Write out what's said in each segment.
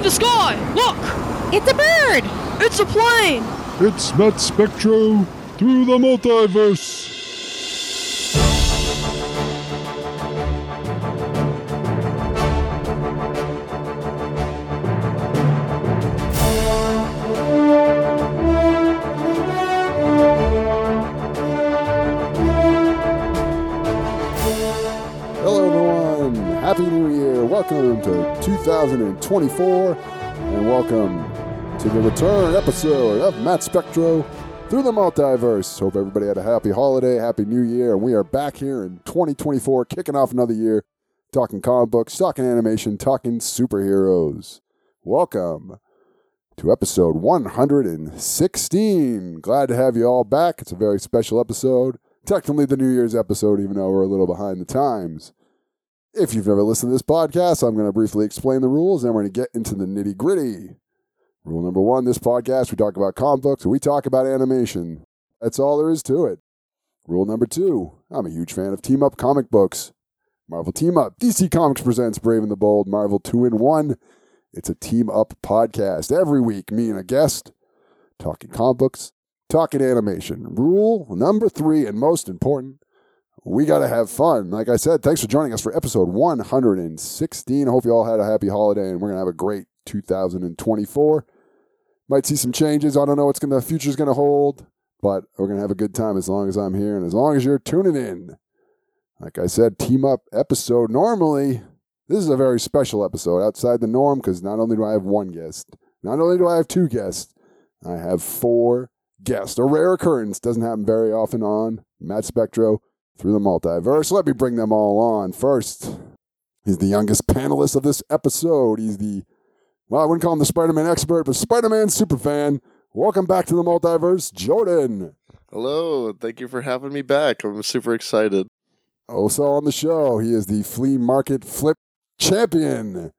in the sky! Look! It's a bird! It's a plane! It's Matt Spectro through the multiverse. Welcome to 2024, and welcome to the return episode of Matt Spectro through the multiverse. Hope everybody had a happy holiday, happy New Year, and we are back here in 2024, kicking off another year, talking comic books, talking animation, talking superheroes. Welcome to episode 116. Glad to have you all back. It's a very special episode. Technically, the New Year's episode, even though we're a little behind the times. If you've never listened to this podcast, I'm going to briefly explain the rules, and we're going to get into the nitty gritty. Rule number one this podcast, we talk about comic books, we talk about animation. That's all there is to it. Rule number two I'm a huge fan of team up comic books. Marvel Team Up. DC Comics presents Brave and the Bold, Marvel 2 in 1. It's a team up podcast. Every week, me and a guest talking comic books, talking animation. Rule number three, and most important, we got to have fun. Like I said, thanks for joining us for episode 116. I hope you all had a happy holiday and we're going to have a great 2024. Might see some changes. I don't know what's going the future's going to hold, but we're going to have a good time as long as I'm here and as long as you're tuning in. Like I said, team up episode. Normally, this is a very special episode outside the norm because not only do I have one guest, not only do I have two guests, I have four guests. A rare occurrence doesn't happen very often on Matt Spectro through the multiverse. Let me bring them all on. First, he's the youngest panelist of this episode. He's the, well, I wouldn't call him the Spider Man expert, but Spider Man superfan. Welcome back to the multiverse, Jordan. Hello, thank you for having me back. I'm super excited. Also on the show, he is the flea market flip champion.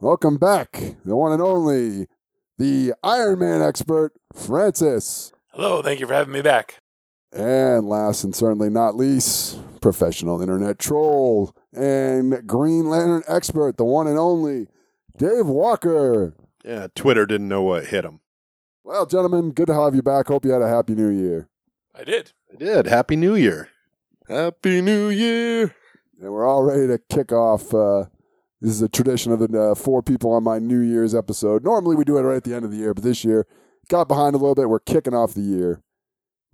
Welcome back, the one and only, the Iron Man expert, Francis. Hello, thank you for having me back. And last and certainly not least, professional internet troll and Green Lantern expert, the one and only Dave Walker. Yeah, Twitter didn't know what hit him. Well, gentlemen, good to have you back. Hope you had a happy new year. I did. I did. Happy New Year. Happy New Year! And we're all ready to kick off. Uh, this is a tradition of the uh, four people on my New Year's episode. Normally we do it right at the end of the year, but this year got behind a little bit. We're kicking off the year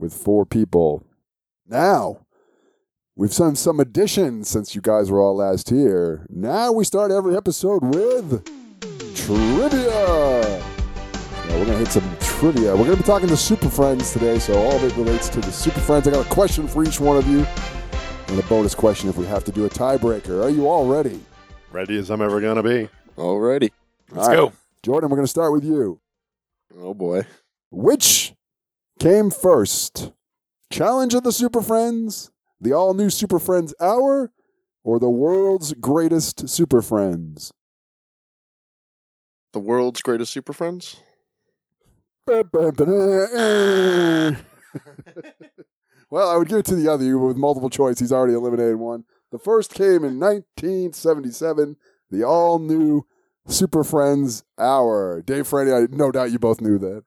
with four people. Now, we've done some additions since you guys were all last here. Now we start every episode with trivia. So we're gonna hit some trivia. We're gonna be talking to Super Friends today, so all of it relates to the Super Friends. I got a question for each one of you, and a bonus question if we have to do a tiebreaker. Are you all ready? Ready as I'm ever going to be. Alrighty. Let's All right. go. Jordan. We're gonna start with you. Oh boy. Which came first? Challenge of the Super Friends, the all new Super Friends Hour, or the world's greatest Super Friends? The world's greatest super friends? Well, I would give it to the other you, but with multiple choice, he's already eliminated one. The first came in 1977, the all new Super Friends Hour. Dave Franny, I no doubt you both knew that.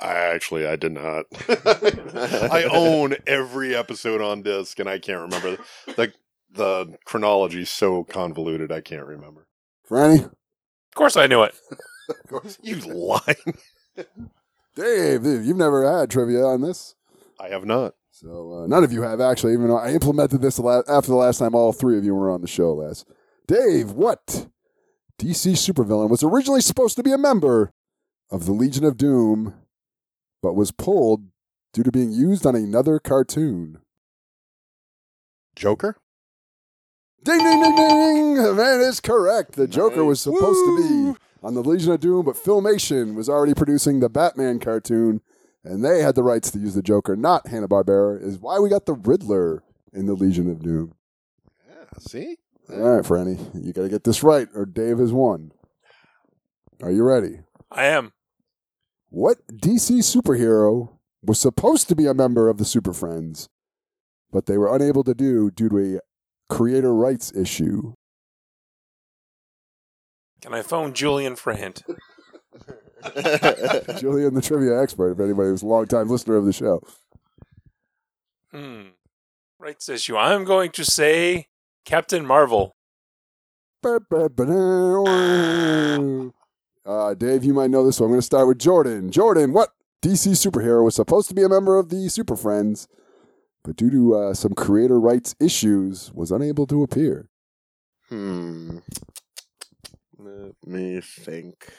I actually I did not. I own every episode on disc and I can't remember the the chronology is so convoluted I can't remember. Franny? Of course I knew it. of course, You lying. Dave, Dave, you've never had trivia on this. I have not. So uh, none of you have actually, even though I implemented this after the last time all three of you were on the show last. Dave, what DC supervillain was originally supposed to be a member of the Legion of Doom, but was pulled due to being used on another cartoon? Joker? Ding, ding, ding, ding! That is correct. The Joker was supposed to be on the Legion of Doom, but Filmation was already producing the Batman cartoon, and they had the rights to use the Joker, not Hanna Barbera. Is why we got the Riddler in the Legion of Doom. Yeah, see? All right, Franny, you got to get this right, or Dave has won. Are you ready? I am. What DC superhero was supposed to be a member of the Super Friends, but they were unable to do due to a creator rights issue? Can I phone Julian for a hint? Julian, the trivia expert, if anybody was a long time listener of the show. Hmm. Rights issue. I'm going to say Captain Marvel. Uh, Dave, you might know this, so I'm going to start with Jordan. Jordan, what DC superhero was supposed to be a member of the Super Friends, but due to uh, some creator rights issues, was unable to appear? Hmm. Let me think.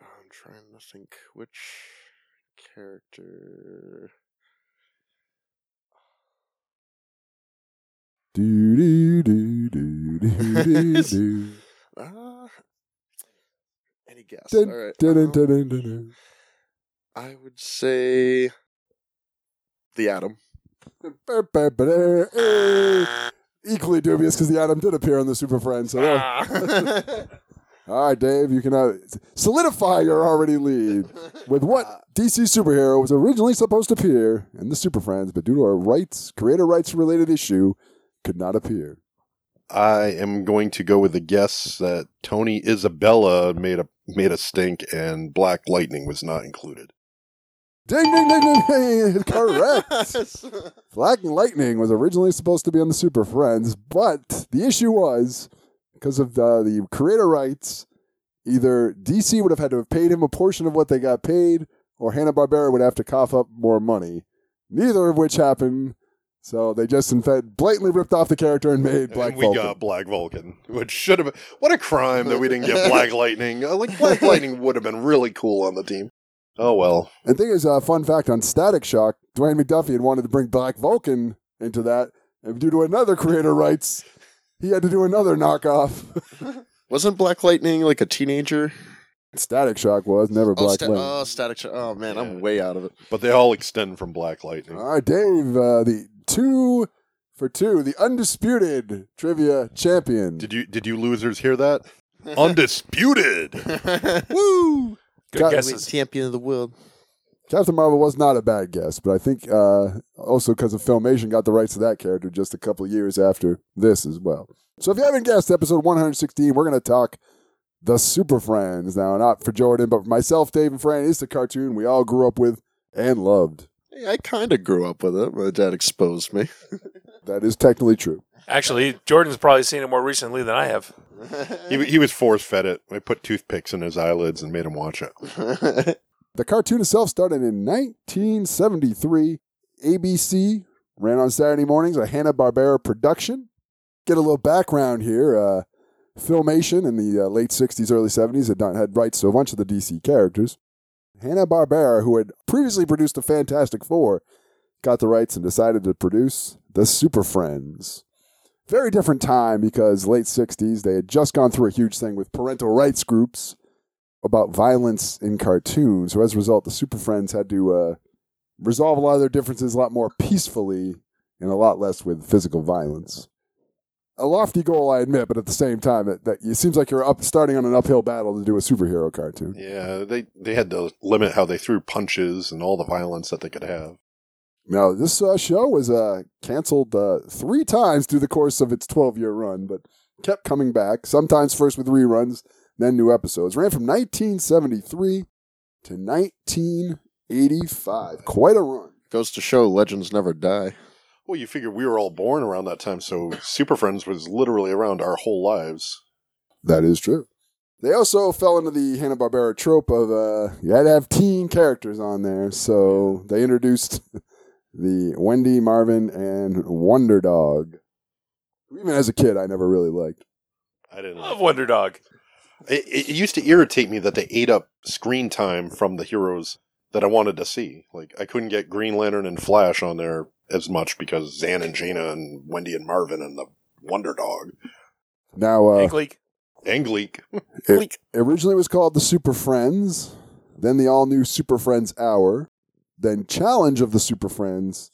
I'm trying to think which character. Do do do do do do guess? Dun, All right. dun, dun, um, dun, dun, dun, dun. I would say the Atom. Equally dubious because the Atom did appear on the Super Friends. So Ah. all right, Dave, you can uh, solidify your already lead with what DC superhero was originally supposed to appear in the Super Friends, but due to a rights creator rights related issue, could not appear. I am going to go with the guess that Tony Isabella made a made a stink and Black Lightning was not included. Ding ding ding ding ding! Correct. Black Lightning was originally supposed to be on the Super Friends, but the issue was because of the, the creator rights, either DC would have had to have paid him a portion of what they got paid, or Hanna Barbera would have to cough up more money. Neither of which happened, so they just in fact blatantly ripped off the character and made Black and we Vulcan. got Black Vulcan, which should have. What a crime that we didn't get Black Lightning. Uh, Like Black Lightning would have been really cool on the team. Oh well. And thing is, uh, fun fact on Static Shock, Dwayne McDuffie had wanted to bring Black Vulcan into that, and due to another creator rights, he had to do another knockoff. Wasn't Black Lightning like a teenager? Static Shock was never Oh, Black sta- Lightning. oh, Static Shock. Oh man, Yeah. I'm way out of it. But they all extend from Black Lightning. All right, Dave, uh, the two for two, the undisputed trivia champion. Did you did you losers hear that? Undisputed. Woo! Good Got- guesses. Champion of the world. Captain Marvel was not a bad guess, but I think uh, also because of Filmation got the rights to that character just a couple of years after this as well. So if you haven't guessed episode 116, we're going to talk the Super Friends. Now, not for Jordan, but for myself, Dave, and Fran, it's the cartoon we all grew up with and loved. Hey, I kind of grew up with it. My dad exposed me. That is technically true. Actually, Jordan's probably seen it more recently than I have. he he was force fed it. I put toothpicks in his eyelids and made him watch it. The cartoon itself started in 1973. ABC ran on Saturday mornings, a Hanna Barbera production. Get a little background here. Uh, Filmation in the uh, late 60s, early 70s had, done, had rights to a bunch of the DC characters. Hanna Barbera, who had previously produced the Fantastic Four, got the rights and decided to produce the Super Friends. Very different time because late 60s, they had just gone through a huge thing with parental rights groups about violence in cartoons. So as a result, the Super Friends had to uh, resolve a lot of their differences a lot more peacefully and a lot less with physical violence. A lofty goal, I admit, but at the same time, it, that it seems like you're up starting on an uphill battle to do a superhero cartoon. Yeah, they they had to limit how they threw punches and all the violence that they could have. Now, this uh, show was uh, canceled uh, three times through the course of its 12 year run, but kept coming back, sometimes first with reruns, then new episodes. Ran from 1973 to 1985. Quite a run. Goes to show legends never die. Well, you figure we were all born around that time, so Super Friends was literally around our whole lives. That is true. They also fell into the Hanna Barbera trope of uh, you had to have teen characters on there, so they introduced the Wendy, Marvin, and Wonder Dog. Even as a kid, I never really liked. I didn't. Love Wonder Dog. It, it used to irritate me that they ate up screen time from the heroes that I wanted to see. Like I couldn't get Green Lantern and Flash on there as much because Zan and Jayna and Wendy and Marvin and the Wonder Dog Now, uh, Hank Leak. and Gleek. it originally was called the Super Friends, then the all new Super Friends Hour, then Challenge of the Super Friends,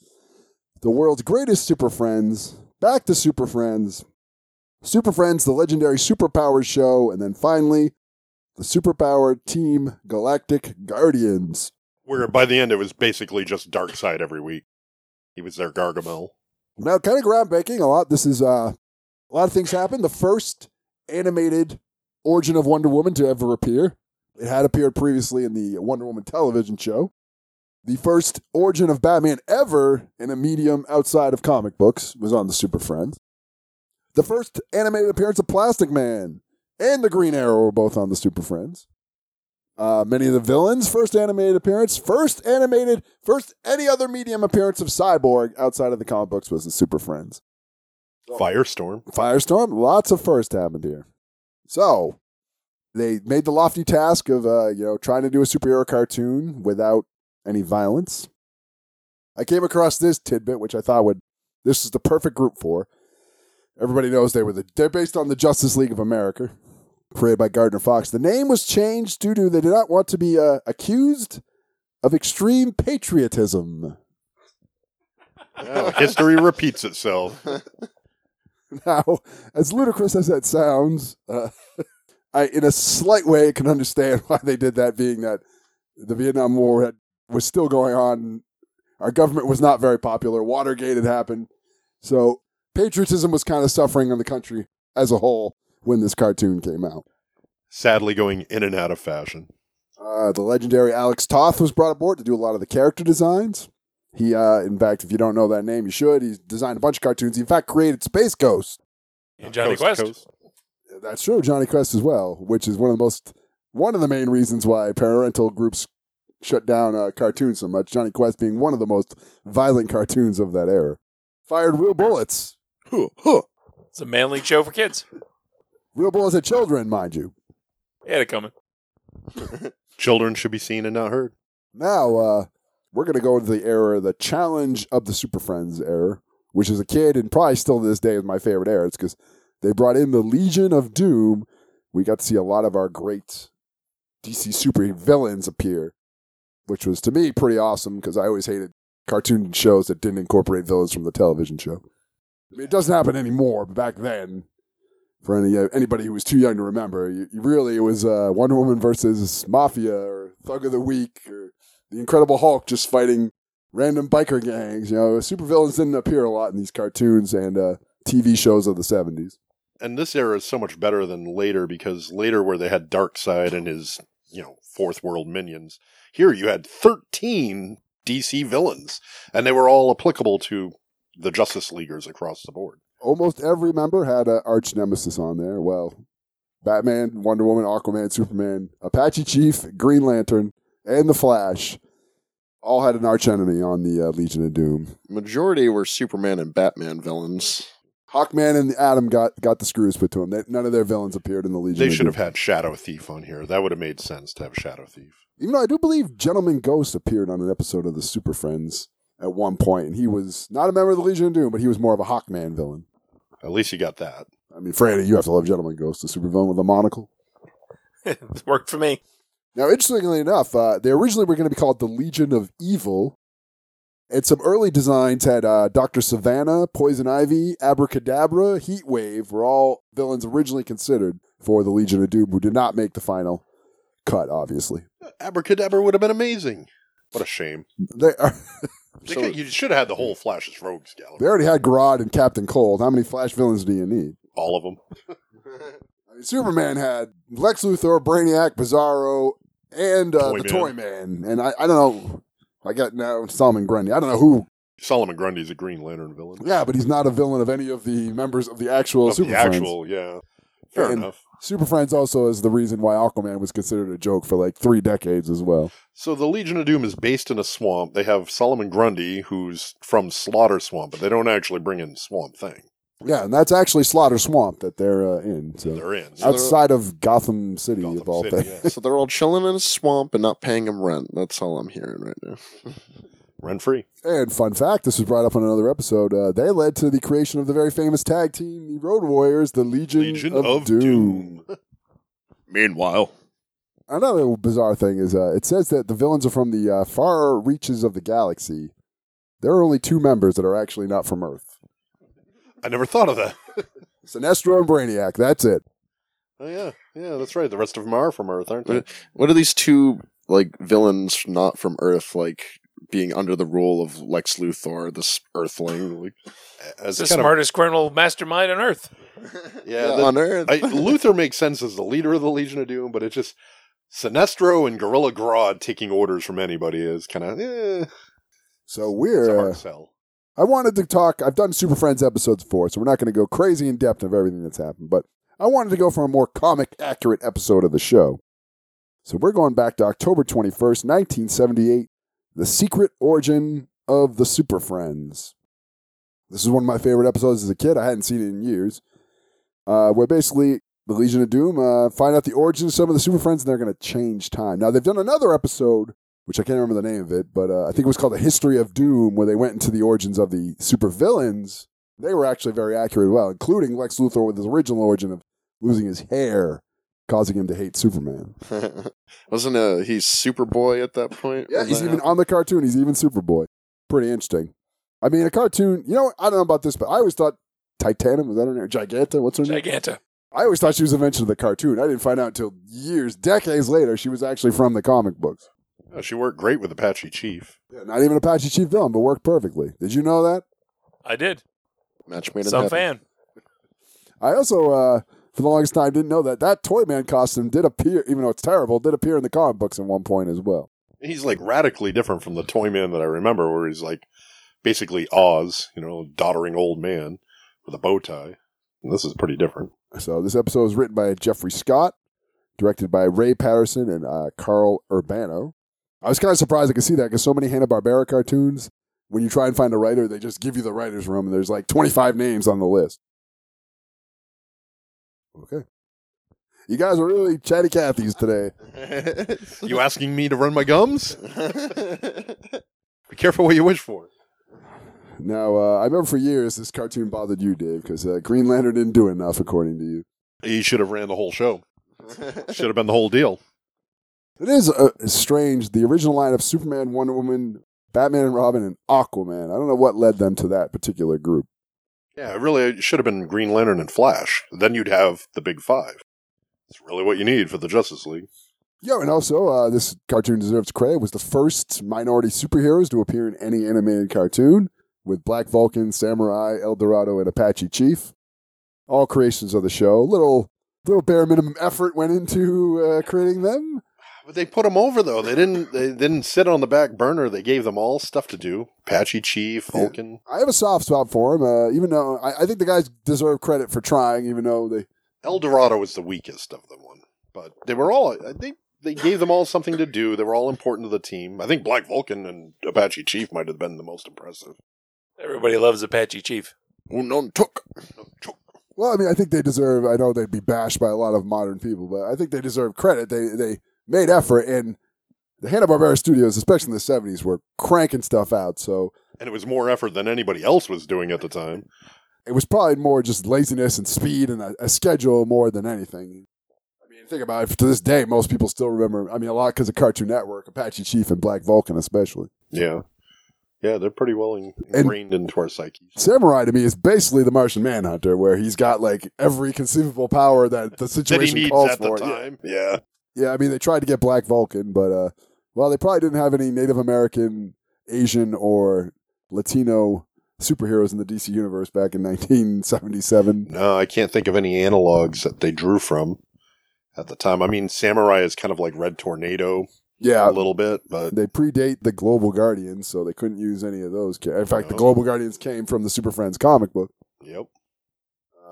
the world's greatest Super Friends, back to Super Friends, Super Friends, the legendary Superpowers show, and then finally, the Superpower Team Galactic Guardians. Where by the end it was basically just Darkseid every week. He was their Gargamel. Now, kind of groundbreaking. A lot. This is uh, a lot of things happened. The first animated origin of Wonder Woman to ever appear. It had appeared previously in the Wonder Woman television show. The first origin of Batman ever in a medium outside of comic books was on the Super Friends. The first animated appearance of Plastic Man and the Green Arrow were both on the Super Friends. Uh, many of the villains' first animated appearance, first animated, first any other medium appearance of Cyborg outside of the comic books was the Super Friends. Firestorm. Firestorm, lots of first happened here. So they made the lofty task of uh, you know trying to do a superhero cartoon without any violence. I came across this tidbit, which I thought would this is the perfect group for. Everybody knows they were the they're based on the Justice League of America, created by Gardner Fox. The name was changed due to they did not want to be uh, accused of extreme patriotism. Well, history repeats itself. Now, as ludicrous as that sounds, uh, I, in a slight way, can understand why they did that, being that the Vietnam War had, was still going on. Our government was not very popular. Watergate had happened. So, patriotism was kind of suffering in the country as a whole when this cartoon came out. Sadly, going in and out of fashion. Uh, the legendary Alex Toth was brought aboard to do a lot of the character designs. He, uh, in fact, if you don't know that name, you should. He's designed a bunch of cartoons. He, in fact, created Space Ghost. And Johnny Coast Quest. coast. That's true, Jonny Quest as well, which is one of the most one of the main reasons why parental groups shut down uh, cartoons so much. Jonny Quest being one of the most violent cartoons of that era. Fired real bullets. Huh, huh. It's a manly show for kids. Real bullets at children, mind you. Had it coming. Children should be seen and not heard. Now, uh, we're going to go into the era, the challenge of the Super Friends era, which is a kid and probably still to this day is my favorite era. It's because they brought in the Legion of Doom. We got to see a lot of our great DC super villains appear, which was to me pretty awesome because I always hated cartoon shows that didn't incorporate villains from the television show. I mean, it doesn't happen anymore, but back then, for any anybody who was too young to remember, you, you really it was uh, Wonder Woman versus Mafia or Thug of the Week or the Incredible Hulk just fighting random biker gangs. You know, supervillains didn't appear a lot in these cartoons and uh, TV shows of the seventies. And this era is so much better than later because later, where they had Darkseid and his, you know, fourth world minions, here you had 13 DC villains, and they were all applicable to the Justice Leaguers across the board. Almost every member had an arch nemesis on there. Well, Batman, Wonder Woman, Aquaman, Superman, Apache Chief, Green Lantern, and the Flash all had an arch enemy on the uh, Legion of Doom. Majority were Superman and Batman villains. Hawkman and Atom got got the screws put to them. They, none of their villains appeared in the Legion. They of should have had Shadow Thief on here. That would have made sense to have Shadow Thief. Even though I do believe Gentleman Ghost appeared on an episode of the Super Friends at one point, and he was not a member of the Legion of Doom, but he was more of a Hawkman villain. At least you got that. I mean, Franny, you have to love Gentleman Ghost, the supervillain with a monocle. it worked for me. Now, interestingly enough, uh, they originally were going to be called the Legion of Evil. And some early designs had uh, Dr. Sivana, Poison Ivy, Abracadabra, Heatwave were all villains originally considered for the Legion of Doom, who did not make the final cut, obviously. Abracadabra would have been amazing. What a shame. They, are, They could- you should have had the whole Flash's Rogues Gallery. they already had Grodd and Captain Cold. How many Flash villains do you need? All of them. I mean, Superman had Lex Luthor, Brainiac, Bizarro, and uh, Toy the Man. Toy Man. And I, I don't know. I got now Solomon Grundy. I don't know who Solomon Grundy's a Green Lantern villain. Yeah, but he's not a villain of any of the members of the actual Of Super the Friends. actual, yeah. Fair And- enough. Super Friends also is the reason why Aquaman was considered a joke for like three decades as well. So the Legion of Doom is based in a swamp. They have Solomon Grundy, who's from Slaughter Swamp, but they don't actually bring in Swamp Thing. Yeah, and that's actually Slaughter Swamp that they're uh, in. So They're in. outside of Gotham City, Gotham of all City, things. yeah. So they're all chilling in a swamp and not paying him rent. That's all I'm hearing right now. Rent free. And fun fact, this was brought up on another episode. Uh, they led to the creation of the very famous tag team, the Road Warriors, the Legion, Legion of, of Doom. Doom. Meanwhile, Another bizarre thing is uh, it says that the villains are from the uh, far reaches of the galaxy. There are only two members that are actually not from Earth. I never thought of that. Sinestro and Brainiac. That's it. Oh yeah, yeah, that's right. The rest of them are from Earth, aren't they? what are these two like villains not from Earth like being under the rule of Lex Luthor, this Earthling? Like, As the kind of smartest criminal mastermind on earth. Yeah, the- on Earth. I, Luthor makes sense as the leader of the Legion of Doom, but it's just Sinestro and Gorilla Grodd taking orders from anybody is kind of eh, So it's a we're. hard Uh, sell. I wanted to talk. I've done Super Friends episodes before, so we're not going to go crazy in depth of everything that's happened. But I wanted to go for a more comic accurate episode of the show. So we're going back to October twenty first, nineteen seventy eight. The secret origin of the Super Friends. This is one of my favorite episodes as a kid. I hadn't seen it in years. Uh, where basically the Legion of Doom uh, find out the origin of some of the Super Friends, and they're going to change time. Now they've done another episode, which I can't remember the name of it, but uh, I think it was called The History of Doom, where they went into the origins of the super villains. They were actually very accurate, well, including Lex Luthor with his original origin of losing his hair, causing him to hate Superman. Wasn't uh, he Superboy at that point? Yeah, he's even on the cartoon. He's even Superboy. Pretty interesting. I mean, a cartoon. You know, I don't know about this, but I always thought Titanum was that her name? Giganta. What's her name? Giganta. I always thought she was a mention of the cartoon. I didn't find out until years, decades later, she was actually from the comic books. Oh, she worked great with Apache Chief. Yeah, not even Apache Chief villain, but worked perfectly. Did you know that? I did. Match made in Some heaven. fan. I also, uh, for the longest time, didn't know that that Toyman costume did appear, even though it's terrible, did appear in the comic books at one point as well. He's like radically different from the Toyman that I remember, where he's like basically Oz, you know, doddering old man with a bow tie. And this is pretty different. So this episode was written by Jeffrey Scott, directed by Ray Patterson and uh, Carl Urbano. I was kind of surprised I could see that because so many Hanna Barbera cartoons, when you try and find a writer, they just give you the writers' room, and there's like 25 names on the list. Okay, you guys are really chatty Cathy's today. You asking me to run my gums? Be careful what you wish for. Now, uh, I remember for years this cartoon bothered you, Dave, because uh, Green Lantern didn't do enough, according to you. He should have ran the whole show. Should have been the whole deal. It is uh, strange. The original line of Superman, Wonder Woman, Batman and Robin, and Aquaman. I don't know what led them to that particular group. Yeah, it really should have been Green Lantern and Flash. Then you'd have the big five. It's really what you need for the Justice League. Yeah, and also uh, this cartoon deserves credit. It was the first minority superheroes to appear in any animated cartoon, with Black Vulcan, Samurai, El Dorado, and Apache Chief. All creations of the show. Little little bare minimum effort went into uh, creating them. But they put them over though. They didn't. They didn't sit on the back burner. They gave them all stuff to do. Patchy Chief, Yeah. Vulcan. I have a soft spot for him, uh, even though I, I think the guys deserve credit for trying, even though they. El Dorado was the weakest of the one, but they were all. They they gave them all something to do. They were all important to the team. I think Black Vulcan and Apache Chief might have been the most impressive. Everybody loves Apache Chief. Unknown took. Well, I mean, I think they deserve. I know they'd be bashed by a lot of modern people, but I think they deserve credit. They they made effort, and the Hanna Barbera studios, especially in the seventies, were cranking stuff out. So And it was more effort than anybody else was doing at the time. it was probably more just laziness and speed and a, a schedule more than anything. I mean, think about it. To this day, most people still remember. I mean, a lot because of Cartoon Network, Apache Chief, and Black Vulcan, especially. Yeah, yeah, they're pretty well in- ingrained into our psyches. Samurai to me is basically the Martian Manhunter, where he's got like every conceivable power that the That he situation needs calls at the for. Yeah. Yeah. Yeah, I mean they tried to get Black Vulcan, but uh, well, they probably didn't have any Native American, Asian, or Latino superheroes in the DC universe back in 1977. No, I can't think of any analogs that they drew from at the time. I mean, Samurai is kind of like Red Tornado Yeah, a little bit, but they predate the Global Guardians, so they couldn't use any of those. In fact, the Global Guardians came from the Super Friends comic book. yep.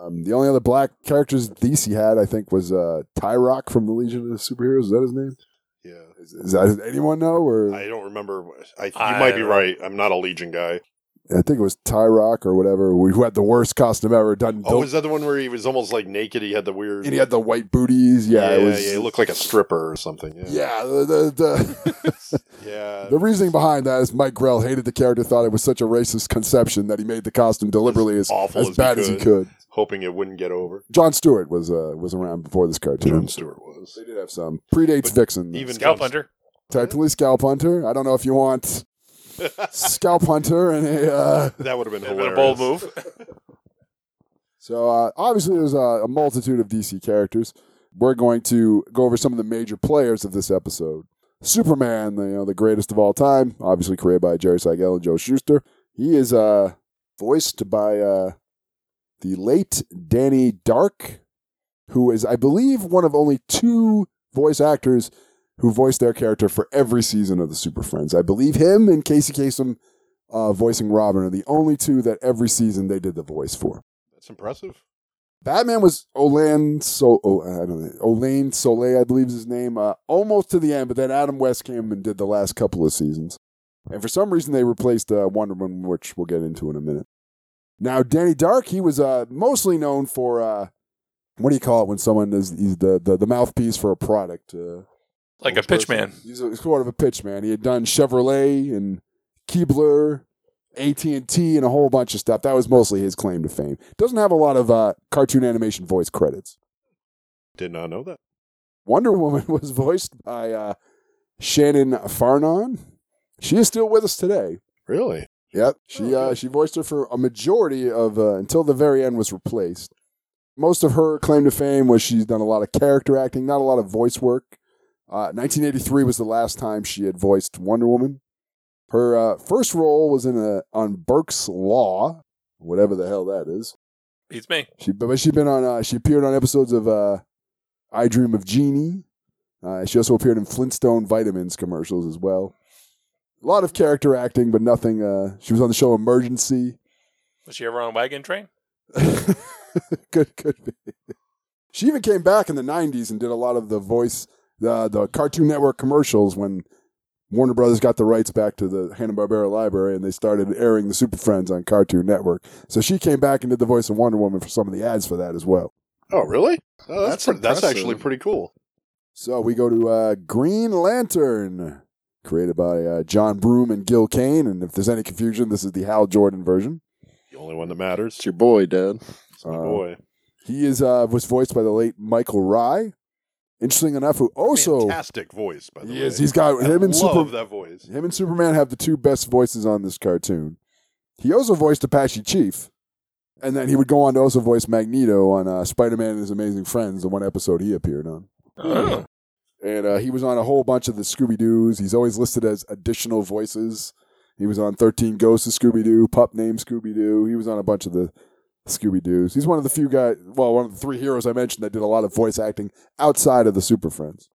Um, the only other black characters DC had, I think, was uh, Tyroc from the Legion of the Superheroes. Is that his name? Yeah. Is, is that anyone know? Or I don't remember. I, you I might be don't- right. I'm not a Legion guy. I think it was Tyroc or whatever, who had the worst costume ever done. Oh, was that the one where he was almost like naked? He had the weird. and he had the white booties. Yeah, yeah, it was. yeah, he looked like a stripper or something. Yeah. yeah, the the, the, Yeah. the reasoning behind that is Mike Grell hated the character, thought it was such a racist conception that he made the costume deliberately as, awful as as he bad as he could. could. Hoping it wouldn't get over. John Stewart was uh, was around before this cartoon. John Stewart was. They did have some predates But Vixen. even Scalp Hunter. technically Scalp Hunter. I don't know if you want Scalp Hunter and a. Uh, that would have been been a bold move. So uh, obviously, there's a, a multitude of DC characters. We're going to go over some of the major players of this episode. Superman, the, you know, the greatest of all time, obviously created by Jerry Siegel and Joe Shuster. He is uh, voiced by uh, the late Danny Dark, who is, I believe, one of only two voice actors who voiced their character for every season of the Super Friends. I believe him and Casey Kasem uh, voicing Robin are the only two that every season they did the voice for. That's impressive. Batman was Olan so oh, I don't know Olaine Soleil, I believe is his name, uh, almost to the end, but then Adam West came and did the last couple of seasons. And for some reason, they replaced uh, Wonder Woman, which we'll get into in a minute. Now, Danny Dark, he was uh, mostly known for uh, what do you call it when someone is the, the, the mouthpiece for a product? Like a pitch man. He's, a, he's sort of a pitch man. He had done Chevrolet and Keebler, AT and T, and a whole bunch of stuff. That was mostly his claim to fame. Doesn't have a lot of uh, cartoon animation voice credits. Did not know that. Wonder Woman was voiced by uh, Shannon Farnon. She is still with us today. Really? Yep, she Oh, uh, she voiced her for a majority of uh, until the very end was replaced. Most of her claim to fame was she's done a lot of character acting, not a lot of voice work. Uh, 1983 was the last time she had voiced Wonder Woman. Her uh, first role was in a on Burke's Law, whatever the hell that is. Beats me. She but she's been on. Uh, she appeared on episodes of uh, I Dream of Jeannie. Uh, she also appeared in Flintstone vitamins commercials as well. A lot of character acting, but nothing. Uh, she was on the show Emergency. Was she ever on wagon train? could could be. She even came back in the '90s and did a lot of the voice, the the Cartoon Network commercials when Warner Brothers got the rights back to the Hanna Barbera library and they started airing the Super Friends on Cartoon Network. So she came back and did the voice of Wonder Woman for some of the ads for that as well. Oh, really? Oh, That's that's pre- that's actually pretty cool. So we go to uh, Green Lantern, created by uh, John Broome and Gil Kane. And if there's any confusion, this is the Hal Jordan version. The only one that matters. It's your boy, Dad. It's my Uh, boy. He is uh, was voiced by the late Michael Rye. Interesting enough, who also Fantastic voice, by the he way. is. He's got I him and love Super, that voice. him and Superman have the two best voices on this cartoon. He also voiced Apache Chief, and then he would go on to also voice Magneto on uh, Spider-Man and His Amazing Friends, the one episode he appeared on. Oh. and uh, he was on a whole bunch of the Scooby Doo's. He's always listed as additional voices. He was on Thirteen Ghosts of Scooby Doo, Pup Named Scooby Doo. He was on a bunch of the Scooby Doo's. He's one of the few guys, well, one of the three heroes I mentioned that did a lot of voice acting outside of the Super Friends.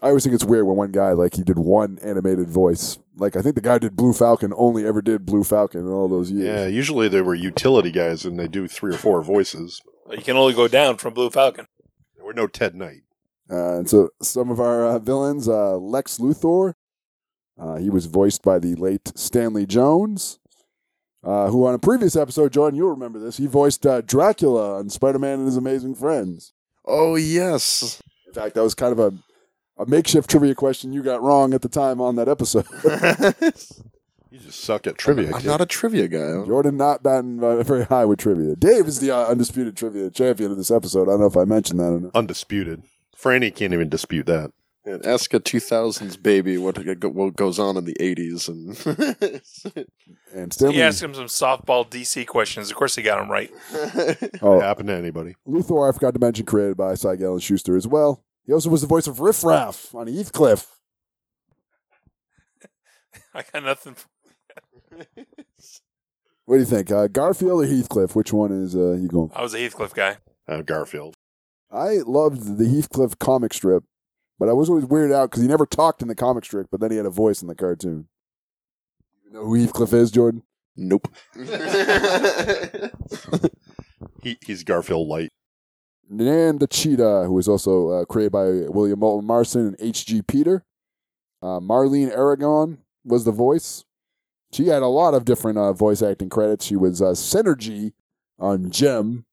I always think it's weird when one guy like he did one animated voice. Like I think the guy who did Blue Falcon only ever did Blue Falcon in all those years. Yeah, usually they were utility guys and they do three or four voices. You can only go down from Blue Falcon. There were no Ted Knight. Uh, and so some of our uh, villains, uh, Lex Luthor, uh, he was voiced by the late Stanley Jones, uh, who on a previous episode, Jordan, you'll remember this, he voiced uh, Dracula on Spider-Man and His Amazing Friends. Oh yes. In fact, that was kind of a, a makeshift trivia question you got wrong at the time on that episode. You just suck at trivia. I'm kid. not a trivia guy. Jordan not batting uh, very high with trivia. Dave is the uh, undisputed trivia champion of this episode. I don't know if I mentioned that or not. undisputed. Franny can't even dispute that. And ask a 2000s baby what what goes on in the 80s, and And Stanley, He asked him some softball DC questions. Of course, he got them right. oh, Happen to anybody. Luthor, I forgot to mention, created by Siegel and Shuster as well. He also was the voice of Riff Raff on Heathcliff. I got nothing. What do you think, uh, Garfield or Heathcliff? Which one is uh, you going? I was a Heathcliff guy. Uh, Garfield. I loved the Heathcliff comic strip, but I was always weirded out because he never talked in the comic strip, but then he had a voice in the cartoon. You know who Heathcliff is, Jordan? nope. He, he's Garfield Light. And the Cheetah, who was also uh, created by William Moulton Marston and H.G. Peter. Uh, Marlene Aragon was the voice. She had a lot of different uh, voice acting credits. She was uh, Synergy on Jem.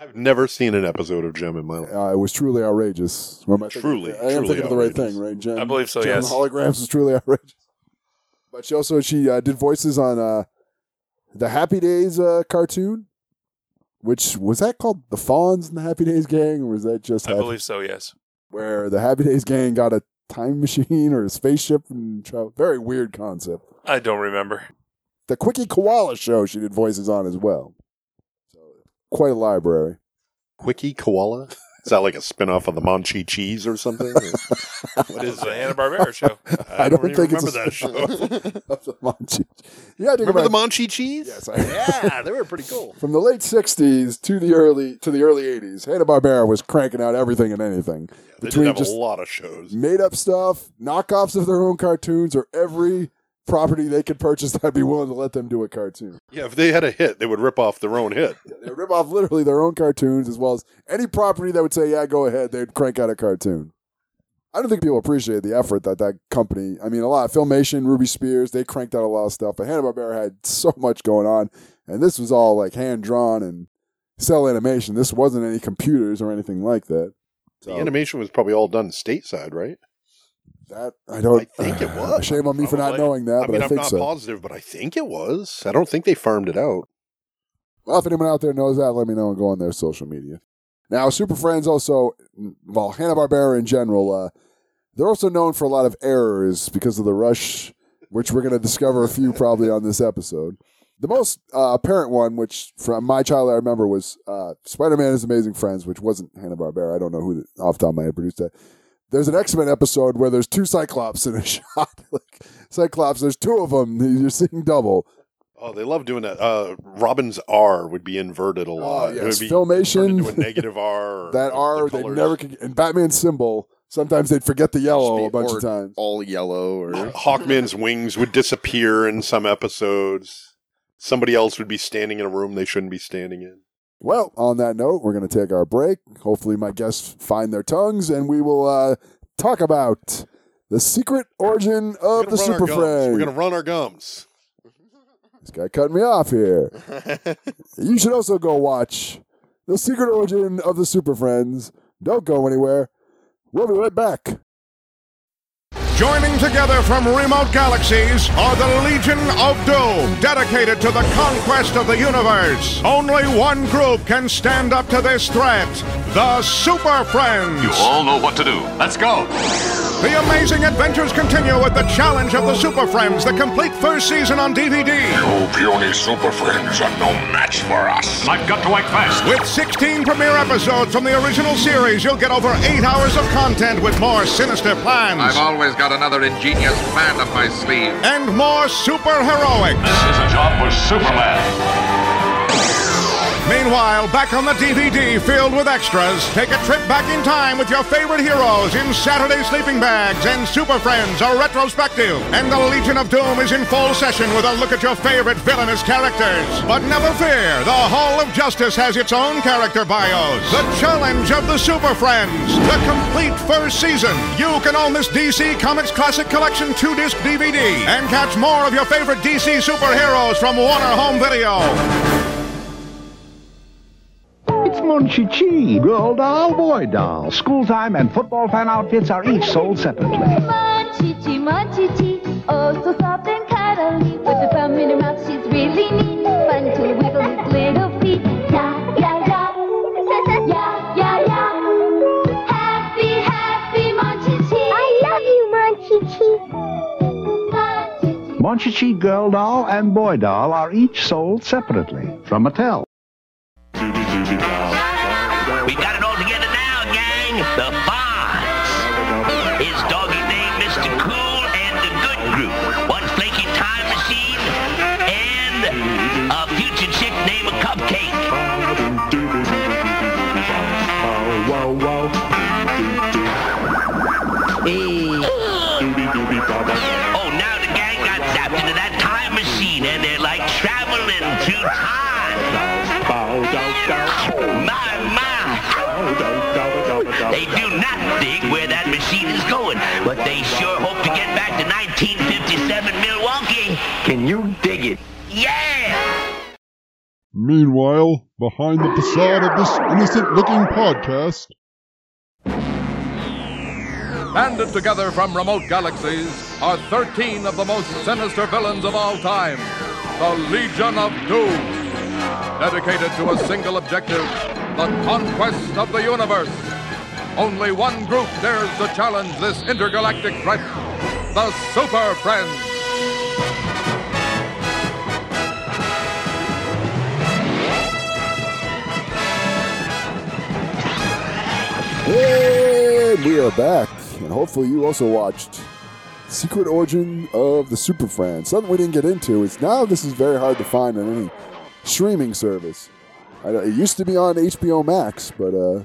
I've never seen an episode of Jem in my life. Uh, it was truly outrageous. Am I thinking- Truly, I am truly thinking of the right outrageous. thing, right? Jem, I believe so, Jem yes. Holograms is truly outrageous. But she also she uh, did voices on uh, the Happy Days uh, cartoon, which was that called the Fonz and the Happy Days Gang, or was that just I Happy- believe so, yes. where the Happy Days Gang got a time machine or a spaceship and travel? Very weird concept. I don't remember. The Kwicky Koala show she did voices on as well. So quite a library. Kwicky Koala? Is that like a spin-off of the Monchhichis or something? what is the? Hanna Barbera show. I, I don't even think it's remember a that show. of the Monchi. Yeah, I think remember the about Monchhichis? Yes, I- yeah, they were pretty cool. from the late '60s to the early to the early '80s. Hanna Barbera was cranking out everything and anything They did between have just a lot of shows. made up stuff, knockoffs of their own cartoons, or every property they could purchase that'd be willing to let them do a cartoon. Yeah, if they had a hit, they would rip off their own hit. They rip off literally their own cartoons as well as any property that would say, "Yeah, go ahead." They'd crank out a cartoon. I don't think people appreciate the effort that that company. I mean, a lot of Filmation, Ruby Spears, they cranked out a lot of stuff, but Hanna Barbera had so much going on, and this was all like hand drawn and cell animation. This wasn't any computers or anything like that. The animation was probably all done stateside, right? That I don't. I think it was. Shame on me for not knowing that, I but mean, I I'm think not so. positive, but I think it was. I don't think they farmed it out. Well, if anyone out there knows that, let me know and go on their social media. Now, Super Friends also, well, Hanna Barbera in general, uh, they're also known for a lot of errors because of the rush, which we're going to discover a few probably on this episode. The most uh, apparent one, which from my child I remember, was uh, Spider Man is Amazing Friends, which wasn't Hanna Barbera. I don't know who the, off the top of my head produced that. There's an X Men episode where there's two Cyclops in a shot. like Cyclops, there's two of them. You're seeing double. Oh, they love doing that. Uh, Robin's R would be inverted a lot. Oh, yes. It would be Filmation. turned into a negative R. or that R the they never could, and Batman's symbol. Sometimes they'd forget the yellow Be a bunch or of times. All yellow or Hawkman's wings would disappear in some episodes. Somebody else would be standing in a room they shouldn't be standing in. Well, on that note, we're going to take our break. Hopefully, my guests find their tongues, and we will uh, talk about the secret origin of the gonna run our Super gums. Friend. We're gonna run our gums. This guy cutting me off here. you should also go watch the secret origin of the Super Friends. Don't go anywhere. We'll be right back. Joining together from remote galaxies are the Legion of Doom, dedicated to the conquest of the universe. Only one group can stand up to this threat the Super Friends. You all know what to do. Let's go. The amazing adventures continue with the challenge of the Super Friends, the complete first season on DVD. You puny super friends are no match for us. I've got to act fast. With 16 premiere episodes from the original series, you'll get over eight hours of content with more sinister plans I've always got another ingenious plan up my sleeve. and more super heroics. This is a job for Superman. Meanwhile, back on the DVD filled with extras, take a trip back in time with your favorite heroes in Saturday Sleeping Bags and Super Friends, a retrospective. And the Legion of Doom is in full session with a look at your favorite villainous characters. But never fear, the Hall of Justice has its own character bios. The challenge of the Super Friends, the complete first season. You can own this DC Comics Classic Collection 2 disc DVD and catch more of your favorite DC superheroes from Warner Home Video. It's Monchhichi, girl doll, boy doll. School time and football fan outfits are each sold separately. Monchhichi, Monchhichi, oh so soft and cuddly. With the thumb in her mouth, she's really neat. Fun to wiggle his little feet. Yeah, yeah, yeah. yeah, yeah, yeah. Happy, happy Monchhichi. I love you, Monchhichi. Munchie Chi girl doll and boy doll are each sold separately from Mattel. But they sure hope to get back to 1957 Milwaukee. Can you dig it? Yeah! Meanwhile, behind the facade of this innocent looking podcast, Banded together from remote galaxies are 13 of the most sinister villains of all time the Legion of Doom. Dedicated to a single objective the conquest of the universe. Only one group dares to challenge this intergalactic threat the Super Friends. And we are back, and hopefully you also watched Secret Origin of the Super Friends. Something we didn't get into is now this is very hard to find on any streaming service. It used to be on HBO Max, but uh,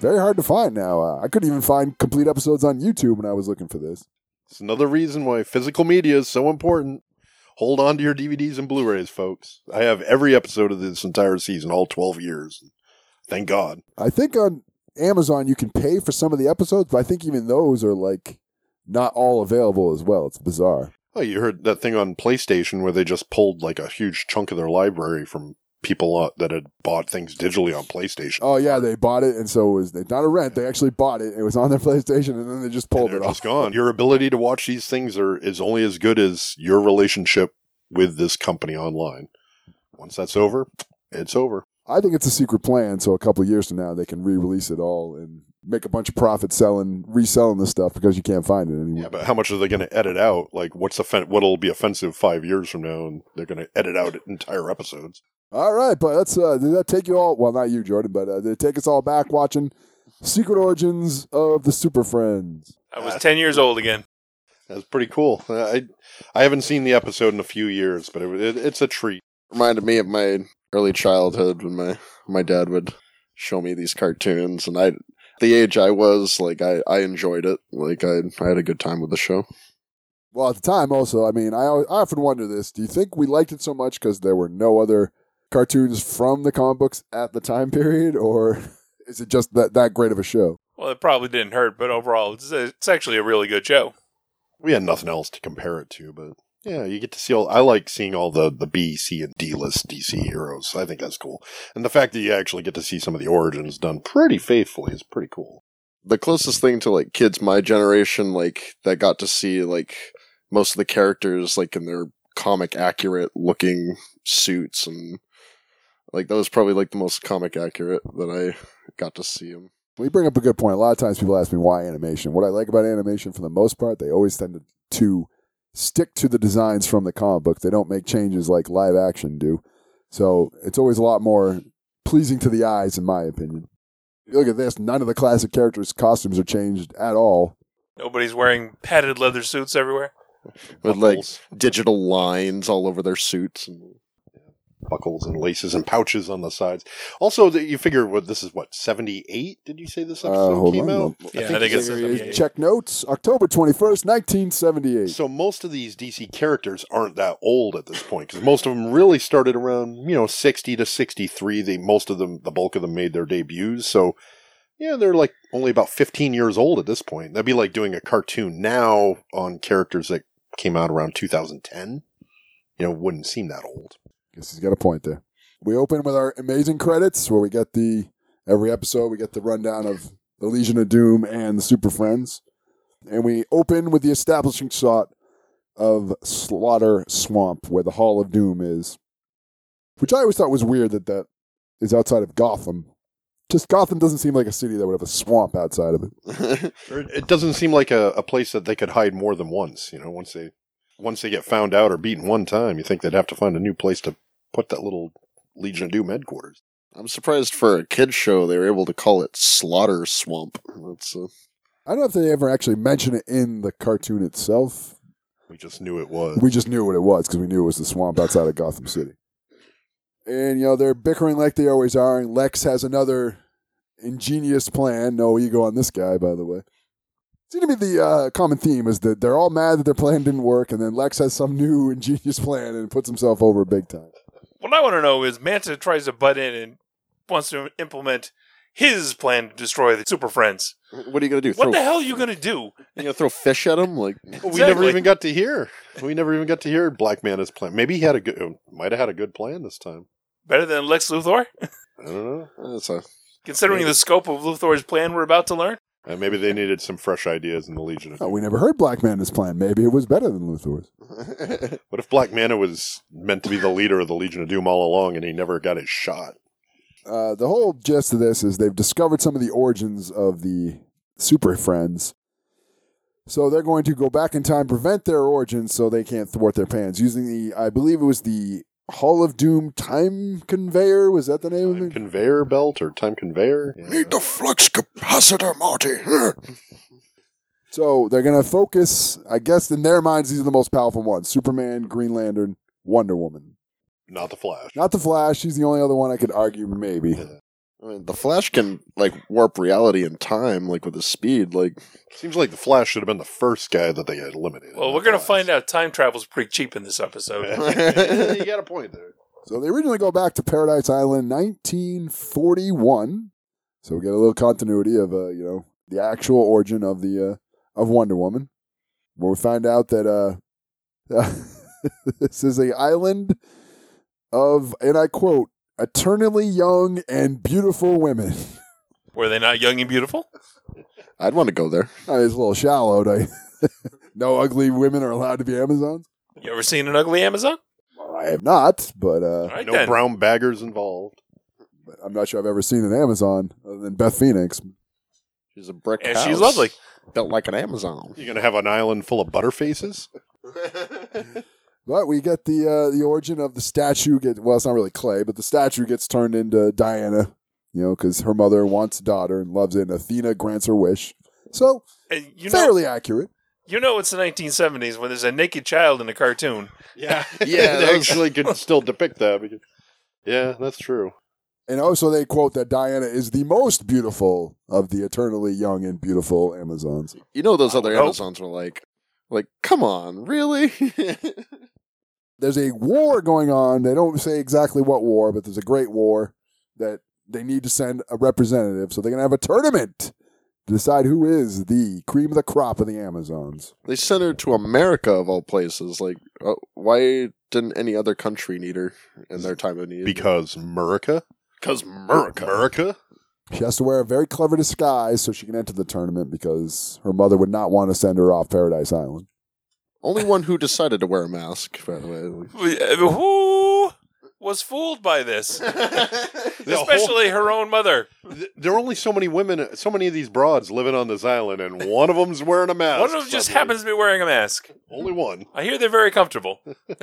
very hard to find now. Uh, I couldn't even find complete episodes on YouTube when I was looking for this. It's another reason why physical media is so important. Hold on to your DVDs and Blu-rays, folks. I have every episode of this entire season, all 12 years. Thank God. I think on Amazon you can pay for some of the episodes, but I think even those are like not all available as well. It's bizarre. Oh, you heard that thing on PlayStation where they just pulled like a huge chunk of their library from people uh, that had bought things digitally on PlayStation. Oh yeah, they bought it, and so it was not a rent. They actually bought it. It was on their PlayStation, and then they just pulled it off. gone. Your ability to watch these things are is only as good as your relationship with this company online. Once that's over, it's over. I think it's a secret plan, so a couple of years from now they can re-release it all and make a bunch of profit selling, reselling this stuff because you can't find it anymore. Yeah, but how much are they going to edit out? Like, what's offen- what'll be offensive five years from now, and they're going to edit out entire episodes. All right, but let's uh, did that take you all? Well, not you, Jordan, but uh, did it take us all back watching Secret Origins of the Super Friends? I was 10 years old again. That's pretty cool. I I haven't seen the episode in a few years, but it, it, it's a treat. Reminded me of my early childhood when my my dad would show me these cartoons, and I, the age I was, like I I enjoyed it. Like I I had a good time with the show. Well, at the time, also, I mean, I, I often wonder this: Do you think we liked it so much because there were no other cartoons from the comic books at the time period, or is it just that that great of a show? Well, it probably didn't hurt, but overall, it's, it's actually a really good show. We had nothing else to compare it to, but yeah, you get to see all. I like seeing all the the B, C, and D list DC heroes. I think that's cool, and the fact that you actually get to see some of the origins done pretty faithfully is pretty cool. The closest thing to like kids my generation, like that got to see like most of the characters like in their comic accurate looking suits and like that was probably like the most comic accurate that I got to see them. Well, you bring up a good point. A lot of times people ask me why animation. What I like about animation, for the most part, they always tend to, to stick to the designs from the comic book. They don't make changes like live action do. So it's always a lot more pleasing to the eyes, in my opinion. You look at this, none of the classic characters' costumes are changed at all. Nobody's wearing padded leather suits everywhere. With like digital lines all over their suits and buckles and laces and pouches on the sides. Also, that you figure what this is what seventy eight? Did you say this Uh, episode hold came on. out? Yeah, I think it's Here 78. is- Check notes, October 21st, 1978. So most of these DC characters aren't that old at this point because most of them really started around you know sixty to sixty three. They most of them, the bulk of them, made their debuts. So yeah, they're like only about fifteen years old at this point. That'd be like doing a cartoon now on characters that came out around two thousand ten. You know, wouldn't seem that old. Guess he's got a point there. We open with our amazing credits where we get the every episode we get the rundown of the Legion of Doom and the Super Friends. And we open with the establishing shot of Slaughter Swamp where the Hall of Doom is. Which I always thought was weird that that is outside of Gotham. Just Gotham doesn't seem like a city that would have a swamp outside of it. It doesn't seem like a, a place that they could hide more than once. You know, once they once they get found out or beaten one time, you think they'd have to find a new place to put that little Legion of Doom headquarters. I'm surprised for a kids show they were able to call it Slaughter Swamp. That's uh, I don't know if they ever actually mention it in the cartoon itself. We just knew it was. We just knew what it was because we knew it was the swamp outside of Gotham City. And, you know, they're bickering like they always are. And Lex has another ingenious plan. No ego on this guy, by the way. Seems to be the uh, common theme is that they're all mad that their plan didn't work. And then Lex has some new ingenious plan and puts himself over big time. What I want to know is Manta tries to butt in and wants to implement his plan to destroy the Super Friends. what are you gonna do? What throw, the hell are you going to do? You gonna throw fish at him? Like Well, we never even got to hear. We never even got to hear Black Manta's plan. Maybe he had a good, might have had a good plan this time. Better than Lex Luthor? I don't know. that's a Considering the scope of Luthor's plan we're about to learn? Uh, maybe they needed some fresh ideas in the Legion of Oh, we never heard Black Man's plan. Maybe it was better than Luthor's. What if Black Manta was meant to be the leader of the Legion of Doom all along and he never got his shot? Uh, the whole gist of this is they've discovered some of the origins of the Super Friends. So they're going to go back in time, prevent their origins so they can't thwart their plans using the, I believe it was the Hall of Doom time conveyor. Was that the name of it? Conveyor belt or time conveyor? Yeah. Need the flux capacitor, Marty. So they're gonna focus. I guess in their minds, these are the most powerful ones: Superman, Green Lantern, Wonder Woman. Not the Flash. Not the Flash. She's the only other one I could argue maybe. I mean, the Flash can like warp reality and time, like with his speed. Like, Seems like the Flash should have been the first guy that they had eliminated. Well, we're going to find out time travel's pretty cheap in this episode. you got a point there. So they originally go back to Paradise Island, 1941. So we get a little continuity of uh, you know, the actual origin of the uh, of Wonder Woman. Where we find out that uh, this is a island of, and I quote, eternally young and beautiful women. Were they not young and beautiful? I'd want to go there. Uh, it's a little shallow. don't no ugly women are allowed to be Amazons. You ever seen an ugly Amazon? I have not, but uh, All right, No then. brown baggers involved. but I'm not sure I've ever seen an Amazon other than Beth Phoenix. She's a brick And house. she's lovely. Built like an Amazon. You're going to have an island full of butterfaces? But we get the uh, the origin of the statue. Get well, it's not really clay, but the statue gets turned into Diana. You know, because her mother wants a daughter and loves it. And Athena grants her wish. So And you know, fairly accurate. you know it's the 1970s when there's a naked child in a cartoon. Yeah. Yeah, they those- actually could still depict that. Because, yeah, that's true. And also, they quote that Diana is the most beautiful of the eternally young and beautiful Amazons. You know those other Amazons were like, like, come on, really? There's a war going on. They don't say exactly what war, but there's a great war that they need to send a representative. So they're going to have a tournament to decide who is the cream of the crop of the Amazons. they sent her to America of all places. Like, uh, why didn't any other country need her in their time of need? Because America? Because America. America? She has to wear a very clever disguise so she can enter the tournament because her mother would not want to send her off Paradise Island. Only one who decided to wear a mask, by the way. Who was fooled by this? Especially her own mother. There are only so many women, so many of these broads living on this island, and one of them's wearing a mask. One of them just happens to be wearing a mask. Only one. I hear they're very comfortable.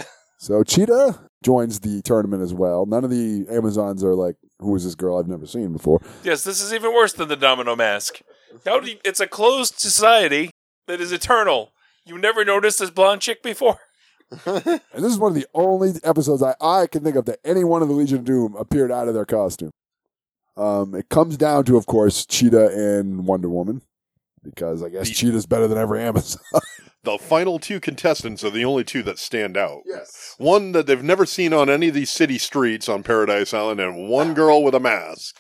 So Cheetah joins the tournament as well. None of the Amazons are like, who is this girl I've never seen before? Yes, this is even worse than the domino mask. How do you, it's a closed society that is eternal. You never noticed this blonde chick before? And this is one of the only episodes I, I can think of that any one of the Legion of Doom appeared out of their costume. Um, it comes down to, of course, Cheetah and Wonder Woman. Because I guess The- Cheetah's better than every Amazon. The final two contestants are the only two that stand out. yes. One that they've never seen on any of these city streets on Paradise Island, and one girl with a mask.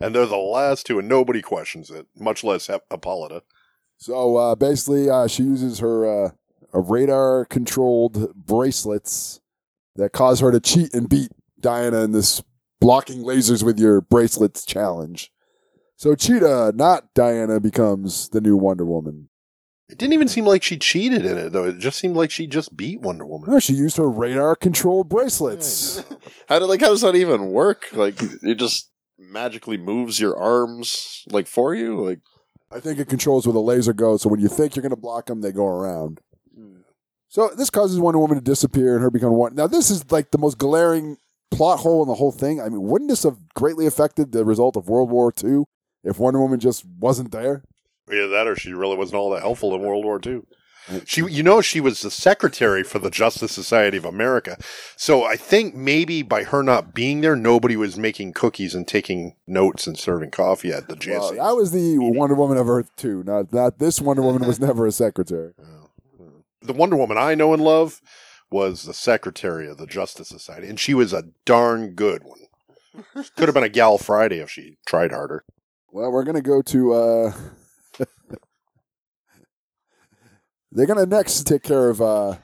And they're the last two, and nobody questions it, much less Hip- Hippolyta. So uh, basically, uh, she uses her uh, radar controlled bracelets that cause her to cheat and beat Diana in this blocking lasers with your bracelets challenge. So Cheetah, not Diana, becomes the new Wonder Woman. It didn't even seem like she cheated in it, though. It just seemed like she just beat Wonder Woman. No, she used her radar controlled bracelets. How did like how does that even work? Like it just magically moves your arms like for you? Like I think it controls where the laser goes. So when you think you're going to block them, they go around. Hmm. So this causes Wonder Woman to disappear and her become one. Now this is like the most glaring plot hole in the whole thing. I mean, wouldn't this have greatly affected the result of World War II if Wonder Woman just wasn't there? Yeah, that or she really wasn't all that helpful in World War II. She, you know, she was the secretary for the Justice Society of America. So I think maybe by her not being there, nobody was making cookies and taking notes and serving coffee at the Well, JSA. that was the Wonder Woman of Earth 2. Not not this Wonder Woman was never a secretary. the Wonder Woman I know and love was the secretary of the Justice Society, and she was a darn good one. Could have been a gal Friday if she tried harder. Well, we're gonna go to. uh They're gonna next take care of uh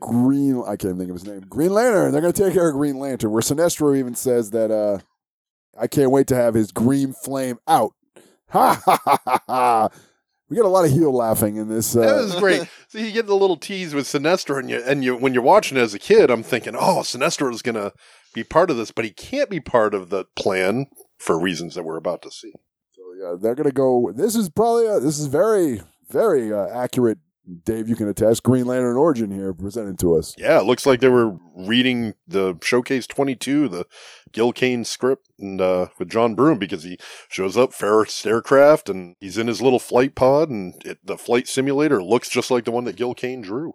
Green. I can't think of his name. Green Lantern. They're gonna take care of Green Lantern. Where Sinestro even says that uh I can't wait to have his green flame out. Ha ha ha ha ha. We get a lot of heel laughing in this. Uh, That was great. so you get the little tease with Sinestro, and you and you when you're watching it as a kid, I'm thinking, oh, Sinestro is gonna be part of this, but he can't be part of the plan for reasons that we're about to see. So yeah, they're gonna go. This is probably a, this is very very uh, accurate Dave, you can attest Green Lantern origin here presented to us. Yeah, it looks like they were reading the Showcase 22, the Gil Kane script, and uh, with John Broome because he shows up Ferris aircraft and he's in his little flight pod, and it, the flight simulator looks just like the one that Gil Kane drew.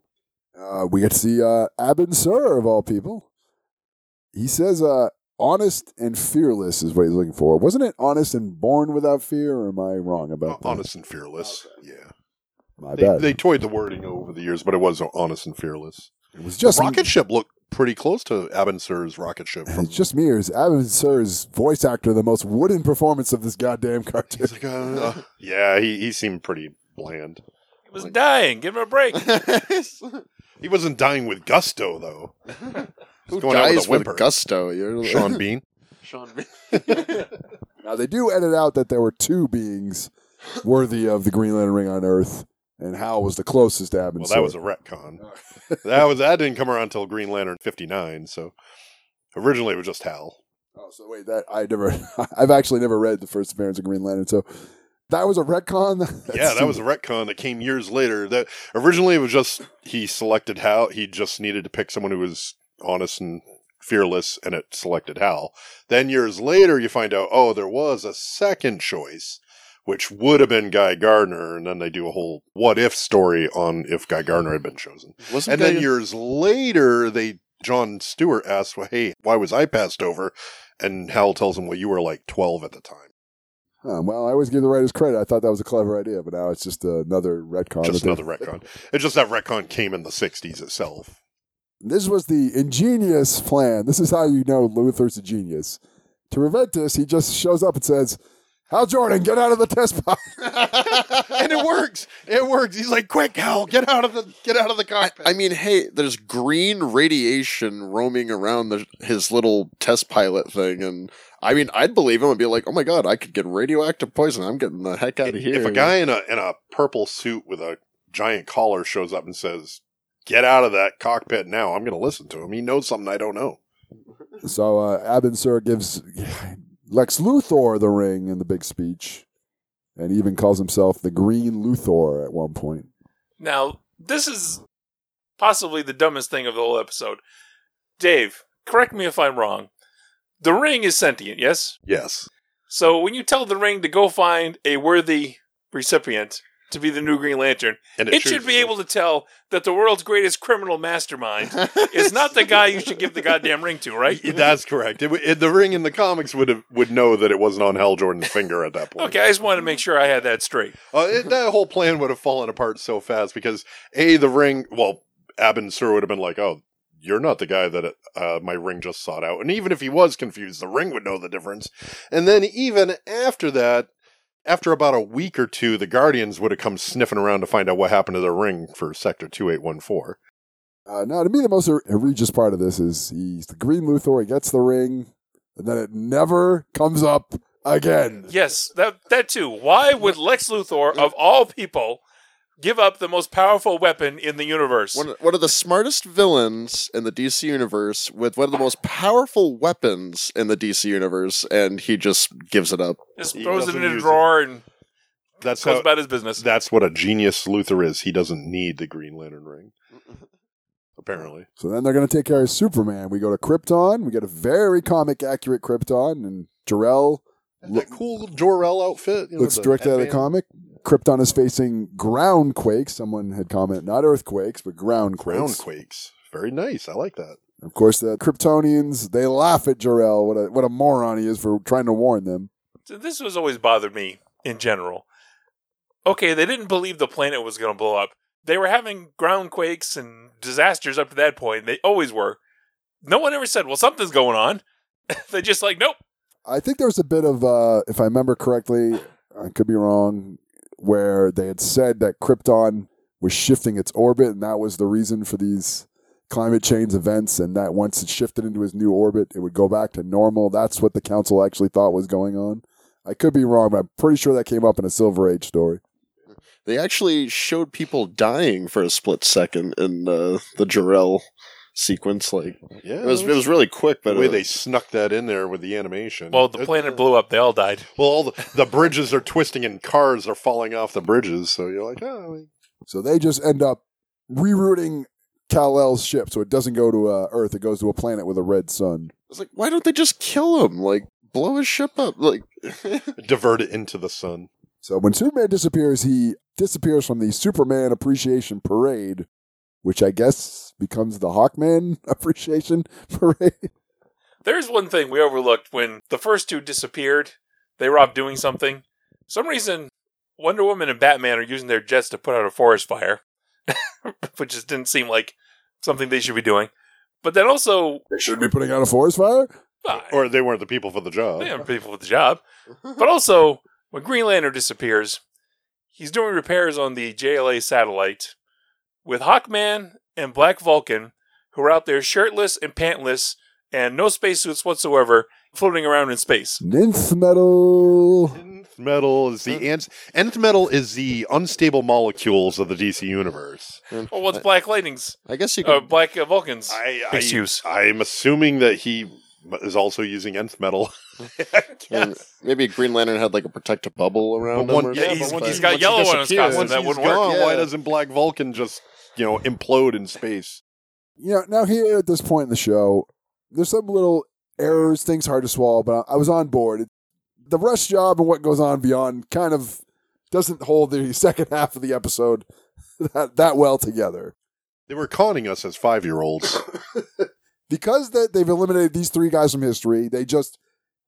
Uh, we get to see uh, Abin Sur of all people. He says, uh, "Honest and fearless" is what he's looking for. Wasn't it "honest and born without fear"? Or am I wrong about that? Honest and fearless. Yeah. My They, bad. they toyed the wording over the years, but it was honest and fearless. It was just the rocket ship looked pretty close to Abin Sur's rocket ship. From, It's just me, or is Abin Sur's voice actor the most wooden performance of this goddamn cartoon? uh, yeah, he, he seemed pretty bland. He was dying. Give him a break. He wasn't dying with gusto, though. Who going out with dies with, gusto? You're Sean Bean. Sean Bean. Now they do edit out that there were two beings worthy of the Green Lantern ring on Earth, and Hal was the closest to Abin Well, that was a retcon. that was that didn't come around until Green Lantern fifty nine. So originally it was just Hal. Oh, so wait, that I never, I've actually never read the first appearance of Green Lantern, so that was a retcon. yeah, that was a retcon that came years later. That originally it was just he selected Hal. He just needed to pick someone who was honest and fearless, and it selected Hal. Then years later, you find out oh, there was a second choice, which would have been Guy Gardner, and then they do a whole what if story on if Guy Gardner had been chosen. Wasn't and then years later, they John Stewart asks, "Well, hey, why was I passed over?" And Hal tells him, "Well, you were like twelve at the time." Huh, well, I always give the writers credit. I thought that was a clever idea, but now it's just another retcon. Just another retcon. It's just that retcon came in the '60s itself. This was the ingenious plan. This is how you know Luthor's a genius. To prevent this, he just shows up and says, Hal Jordan, get out of the test pod. and it works. It works. He's like, "Quick, Hal, get out of the get out of the cockpit." I mean, hey, there's green radiation roaming around the, his little test pilot thing, and I mean, I'd believe him and be like, "Oh my god, I could get radioactive poison. I'm getting the heck out of here." if a guy in a in a purple suit with a giant collar shows up and says, "Get out of that cockpit now," I'm going to listen to him. He knows something I don't know. So uh, Abin Sur gives Lex Luthor the ring in the big speech, and even calls himself the Green Luthor at one point. Now, this is possibly the dumbest thing of the whole episode. Dave, correct me if I'm wrong. The ring is sentient, yes? Yes. So when you tell the ring to go find a worthy recipient to be the new Green Lantern, And it, it should be able to tell that the world's greatest criminal mastermind is not the guy you should give the goddamn ring to, right? That's correct. It, it, the ring in the comics would have, would know that it wasn't on Hal Jordan's finger at that point. Okay, I just wanted to make sure I had that straight. Uh, that whole plan would have fallen apart so fast because a the ring. Well, Abin Sur would have been like, "Oh, you're not the guy that uh, my ring just sought out," and even if he was confused, the ring would know the difference. And then even after that, after about a week or two, the Guardians would have come sniffing around to find out what happened to their ring for Sector Two Eight One Four. Uh, now, to me, the most egregious part of this is he's the Green Luthor, he gets the ring, and then it never comes up again. Yes, that that too. Why would Lex Luthor, of all people, give up the most powerful weapon in the universe? One, one of the smartest villains in the DC universe with one of the most powerful weapons in the DC universe, and he just gives it up. Just He throws it doesn't in a use drawer and That's goes how, about his business. That's what a genius Luthor is. He doesn't need the Green Lantern ring. Apparently. So then they're going to take care of Superman. We go to Krypton. We get a very comic accurate Krypton, and Jor-El That cool Jor-El outfit. you know, looks the directly out of the headband. comic. Krypton is facing ground quakes. Someone had commented, not earthquakes, but ground quakes. Ground quakes. Very nice. I like that. Of course, the Kryptonians they laugh at Jor-El. What a what a moron he is for trying to warn them. So this was always bothered me in general. Okay, they didn't believe the planet was going to blow up. They were having ground quakes and disasters up to that point. They always were. No one ever said, "Well, something's going on." they just like, "Nope." I think there was a bit of, uh, if I remember correctly, I could be wrong, where they had said that Krypton was shifting its orbit, and that was the reason for these climate change events, and that once it shifted into its new orbit, it would go back to normal. That's what the council actually thought was going on. I could be wrong, but I'm pretty sure that came up in a Silver Age story. They actually showed people dying for a split second in uh, the Jarrell sequence. Like, Yeah, it was it was really quick, but the way uh, they snuck that in there with the animation. Well, the It- planet blew up. They all died. Well, all the, the bridges are twisting and cars are falling off the bridges. So you're like, oh, So they just end up rerouting Kal El's ship so it doesn't go to uh, Earth. It goes to a planet with a red sun. It's like, why don't they just kill him? Like, blow his ship up? Like, Divert it into the sun. So when Superman disappears, he disappears from the Superman Appreciation Parade, which I guess becomes the Hawkman Appreciation Parade. There's one thing we overlooked when the first two disappeared. They were off doing something. For some reason, Wonder Woman and Batman are using their jets to put out a forest fire, which just didn't seem like something they should be doing. But then also, They should be putting out a forest fire. Or they weren't the people for the job. they have people for the job. But also, when Green Lantern disappears, he's doing repairs on the JLA satellite with Hawkman and Black Vulcan, who are out there shirtless and pantless and no spacesuits whatsoever, floating around in space. Ninth metal. Nth metal is the ants. Nth metal is the unstable molecules of the DC universe. Oh, what's Black Lightning's? I guess you Uh. Black uh, Vulcan's I, excuse. I'm assuming that he is also using nth metal. and maybe Green Lantern had like a protective bubble around But him. one- or yeah, he's- but- he's got yellow on his costume. Once that he's wouldn't work. gone, why doesn't Black Vulcan just you know implode in space? You know, now here at this point in the show, there's some little errors, things hard to swallow, but I was on board. It, the rush job and what goes on beyond kind of doesn't hold the second half of the episode that, that well together. They were conning us as five year olds. because that they've eliminated these three guys from history, they just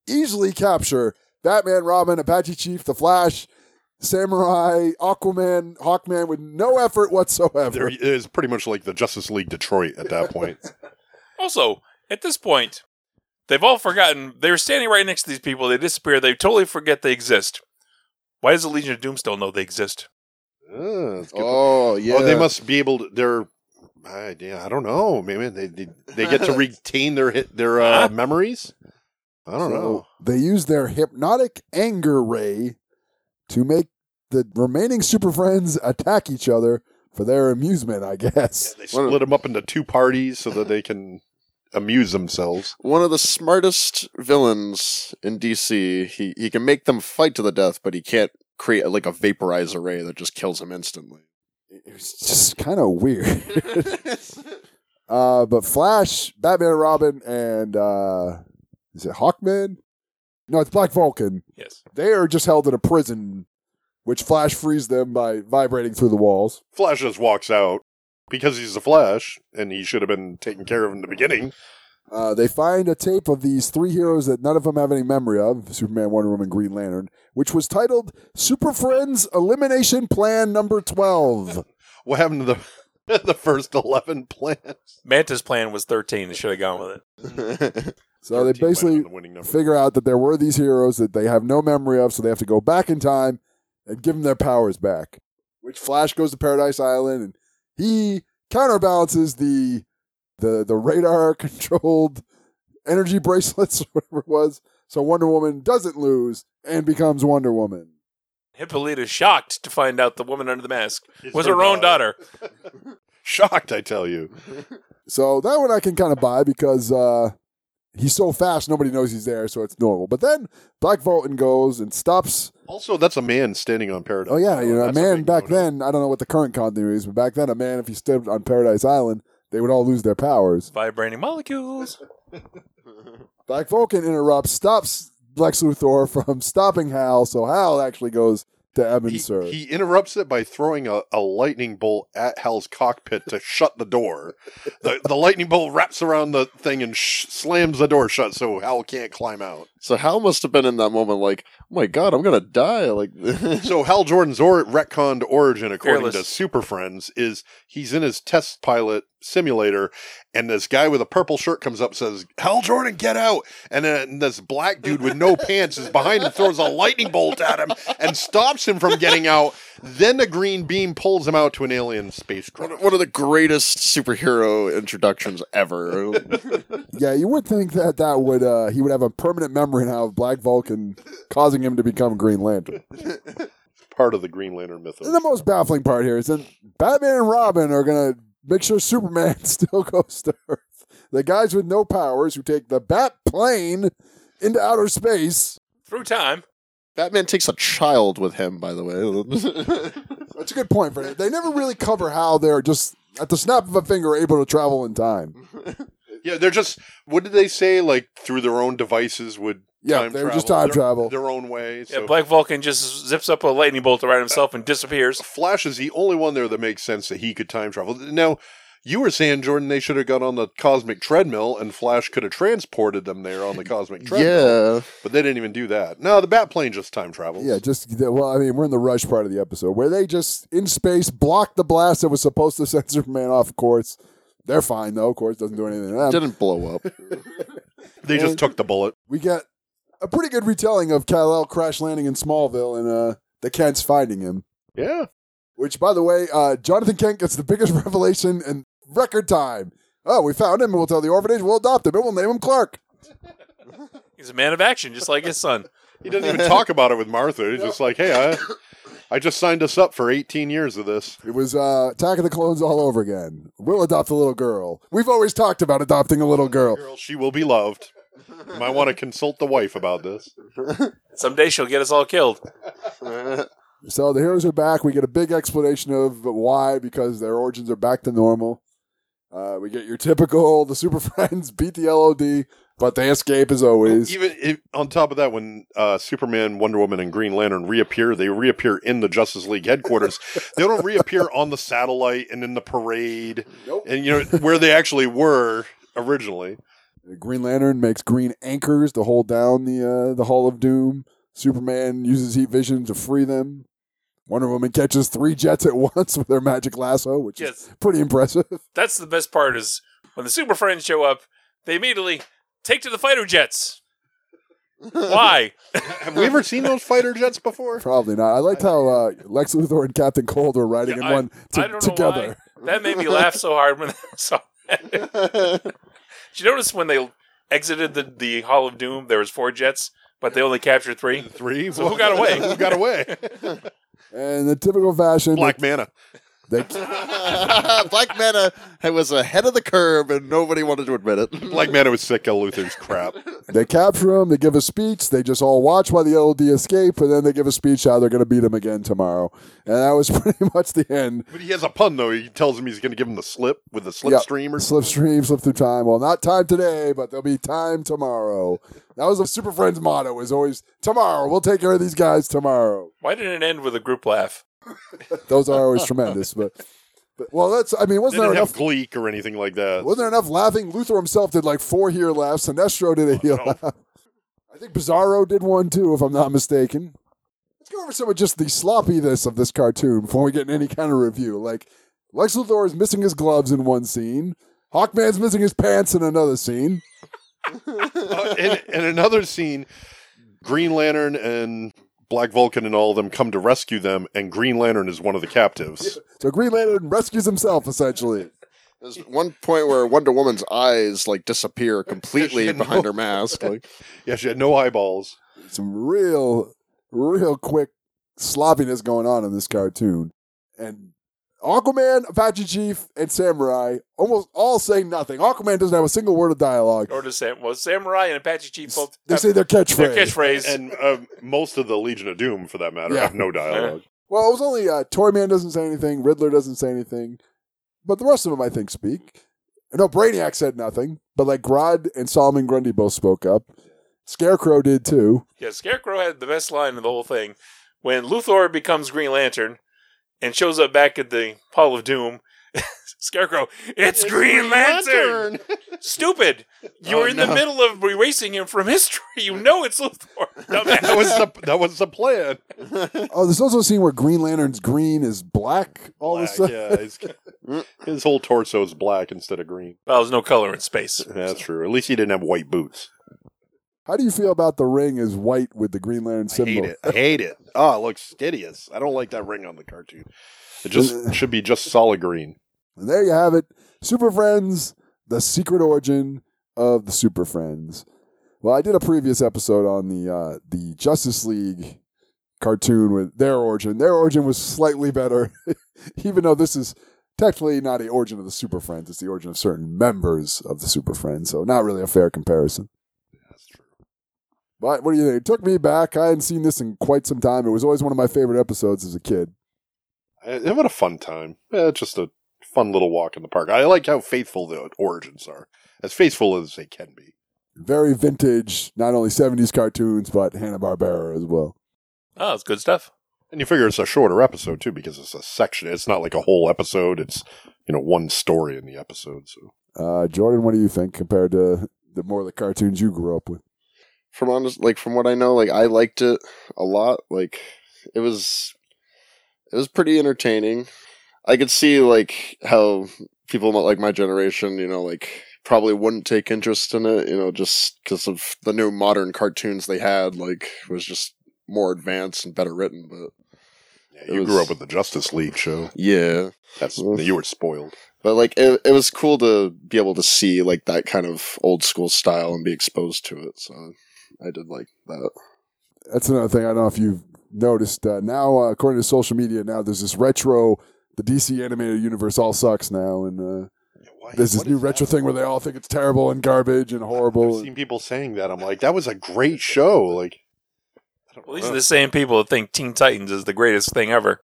easily capture Batman, Robin, Apache Chief, The Flash, Samurai, Aquaman, Hawkman with no effort whatsoever. There is pretty much like the Justice League Detroit at that point. Also, at this point, they've all forgotten. They were standing right next to these people. They disappear. They totally forget they exist. Why does the Legion of Doom still know they exist? Ah, that's good. Oh yeah. Oh, they must be able to. They're. I, I don't know. Maybe they they, they get to retain their hit their uh, memories. I don't So know. They use their hypnotic anger ray to make the remaining Super Friends attack each other for their amusement, I guess. They split them up into two parties so that they can amuse themselves. one of the smartest villains in DC. He he can make them fight to the death, but he can't create like a vaporizer ray that just kills them instantly. It's just kind of weird. uh, but Flash, Batman Robin, and uh, is it Hawkman? No, it's Black Vulcan. Yes. They are just held in a prison, which Flash frees them by vibrating through the walls. Flash just walks out because he's the Flash, and he should have been taken care of in the beginning. Uh, they find a tape of these three heroes that none of them have any memory of Superman, Wonder Woman, Green Lantern, which was titled Super Friends Elimination Plan Number 12. What happened to the the first eleven plans? Manta's plan was 13. They should have gone with it. So they 13 might have basically the figure out that there were these heroes that they have no memory of, so they have to go back in time and give them their powers back. Which Flash goes to Paradise Island and he counterbalances the the the radar controlled energy bracelets or whatever it was. So Wonder Woman doesn't lose and becomes Wonder Woman. Hippolyta's shocked to find out the woman under the mask It's was her her own daughter. Shocked, I tell you. So that one I can kind of buy because uh, he's so fast nobody knows he's there, so it's normal. But then Black Vulcan goes and stops Also, that's a man standing on Paradise. Oh yeah, you know, a That's man big back no-no. then. I don't know what the current continuity is, but back then, a man if he stood on Paradise Island, they would all lose their powers. Vibrating molecules. Black Vulcan interrupts, stops Lex Luthor from stopping Hal, so Hal actually goes to He, he interrupts it by throwing a, a lightning bolt at Hal's cockpit to shut the door. The, the lightning bolt wraps around the thing and sh- slams the door shut so Hal can't climb out. So Hal must have been in that moment like, oh my god, I'm gonna die. Like, So Hal Jordan's or- retconned origin, according to Fearless. Super Friends, is he's in his test pilot simulator, and this guy with a purple shirt comes up and says, "Hal Jordan, get out!" And then this black dude with no pants is behind him, throws a lightning bolt at him, and stops him from getting out. Then a green beam pulls him out to an alien spacecraft. one of the greatest superhero introductions ever. yeah, you would think that that would uh, he would have a permanent memory now of Black Vulcan causing him to become Green Lantern. Part of the Green Lantern mythos. And the most baffling part here is that Batman and Robin are gonna make sure Superman still goes to Earth. The guys with no powers who take the Bat plane into outer space. Through time. Batman takes a child with him, by the way. That's a good point, Fred. They never really cover how they're just at the snap of a finger able to travel in time. Yeah, they're just. What did they say? Like through their own devices would. Yeah, time they were just travel time their, travel. their own way. So Yeah, Black Vulcan just zips up a lightning bolt around himself and disappears. Flash is the only one there that makes sense that he could time travel. Now, you were saying Jordan they should have got on the cosmic treadmill and Flash could have transported them there on the cosmic treadmill. Yeah. but they didn't even do that. No, the Batplane just time travels. Yeah, just well, I mean, we're in the rush part of the episode where they just in space blocked the blast that was supposed to send Superman off. Course, they're fine though. Of course, doesn't do anything to them. Didn't blow up. they just took the bullet. we get a pretty good retelling of Kal-El crash landing in Smallville and uh, the Kents finding him. Yeah. Which, by the way, uh, Jonathan Kent gets the biggest revelation in record time. Oh, we found him, and we'll tell the orphanage we'll adopt him, and we'll name him Clark. He's a man of action, just like his son. He doesn't even talk about it with Martha. He's just like, hey, I, I just signed us up for 18 years of this. It was uh, Attack of the Clones all over again. We'll adopt a little girl. We've always talked about adopting a little girl. She will be loved. You might want to consult the wife about this. Someday she'll get us all killed. So the heroes are back. We get a big explanation of why, because their origins are back to normal. Uh, we get your typical the Super Friends beat the LOD, but they escape as always. Even if, on top of that, when uh, Superman, Wonder Woman, and Green Lantern reappear, they reappear in the Justice League headquarters. they don't reappear on the satellite and in the parade, and you know where they actually were originally. Green Lantern makes green anchors to hold down the uh, the Hall of Doom. Superman uses heat vision to free them. Wonder Woman catches three jets at once with her magic lasso, which Yes. is pretty impressive. That's the best part is when the Super Friends show up, they immediately take to the fighter jets. Why? Have we ever seen those fighter jets before? Probably not. I liked how uh, Lex Luthor and Captain Cold were riding in I- one t- I don't know together. why. That made me laugh so hard when I saw that. Did you notice when they exited the, the Hall of Doom, there was four jets, but they only captured three? Three? So who got away? Who got away? And the typical fashion, Black Manta. They, Black Manta was ahead of the curve, and nobody wanted to admit it. Black Manta was sick of Luthor's crap. they capture him. They give a speech. They just all watch while the LOD escape, and then they give a speech how they're going to beat him again tomorrow. And that was pretty much the end. But he has a pun though. He tells him he's going to give him the slip with the Yep. slipstream or Slipstream, slip through time. Well, not time today, but there'll be time tomorrow. That was the Super Friends motto. Is always tomorrow. We'll take care of these guys tomorrow. Why didn't it end with a group laugh? Those are always tremendous. But, but well, that's. I mean, wasn't there enough? Gleek or anything like that. Wasn't there enough laughing? Luthor himself did like four here laughs. Sinestro did a heel laugh. I think Bizarro did one too, if I'm not mistaken. Let's go over some of just the sloppiness of this cartoon before we get in any kind of review. Like Lex Luthor is missing his gloves in one scene. Hawkman's missing his pants in another scene. Uh, in, in another scene, Green Lantern and Black Vulcan and all of them come to rescue them, and Green Lantern is one of the captives. So Green Lantern rescues himself essentially. There's one point where Wonder Woman's eyes like disappear completely had behind no- her mask. Like, Yeah, she had no eyeballs. Some real, real quick sloppiness going on in this cartoon. And Aquaman, Apache Chief, and Samurai almost all say nothing. Aquaman doesn't have a single word of dialogue. Or does Sam, well, Samurai and Apache Chief both They have say their catchphrase. their catchphrase. And uh, most of the Legion of Doom, for that matter, Yeah. have no dialogue. Well, it was only uh, Toyman doesn't say anything, Riddler doesn't say anything, but the rest of them, I think, speak. No, Brainiac said nothing, but like Grodd and Solomon Grundy both spoke up. Scarecrow did too. Yeah, Scarecrow had the best line of the whole thing. When Luthor becomes Green Lantern and shows up back at the Hall of Doom, Scarecrow, it's, Green Lantern! Stupid! You Oh, were in the middle of erasing him from history. You know it's Luthor. Dumbass. that was the that was the plan. Oh, there's also a scene where Green Lantern's green is black all of a sudden. yeah, his, his whole torso is black instead of green. well, there's no color in space. That's true. At least he didn't have white boots. How do you feel about the ring is white with the Green Lantern I symbol? hate it. I hate it. Oh, it looks hideous. I don't like that ring on the cartoon. It just should be just solid green. And there you have it. Super Friends, the secret origin of the Super Friends. Well, I did a previous episode on the uh, the Justice League cartoon with their origin. Their origin was slightly better, even though this is technically not the origin of the Super Friends. It's the origin of certain members of the Super Friends. So not really a fair comparison. That's true. But what do you think? It took me back. I hadn't seen this in quite some time. It was always one of my favorite episodes as a kid. I, what a fun time. Eh, just a fun little walk in the park. I like how faithful the origins are, as faithful as they can be. Very vintage, not only 70s cartoons, but Hanna-Barbera as well. Oh, it's good stuff. And you figure it's a shorter episode too because it's a section. It's not like a whole episode. It's you know one story in the episode. So Uh, Jordan, what do you think compared to the more of the cartoons you grew up with? From honest like from what I know, like I liked it a lot. Like it was it was pretty entertaining. I could see like how people like my generation, you know, like probably wouldn't take interest in it, you know, just because of the new modern cartoons they had. Like was just more advanced and better written. But yeah, you grew up with the Justice League show. Yeah, that's you were spoiled. But like it, it was cool to be able to see like that kind of old school style and be exposed to it. So I did like that. That's another thing. I don't know if you've noticed. Uh, now, uh, according to social media, now there's this retro. The DC animated universe all sucks now, and uh, there's this new retro thing where they all think it's terrible and garbage and horrible. I've seen people saying that. I'm like, that was a great show. Like, Well, these are the same people that think Teen Titans is the greatest thing ever.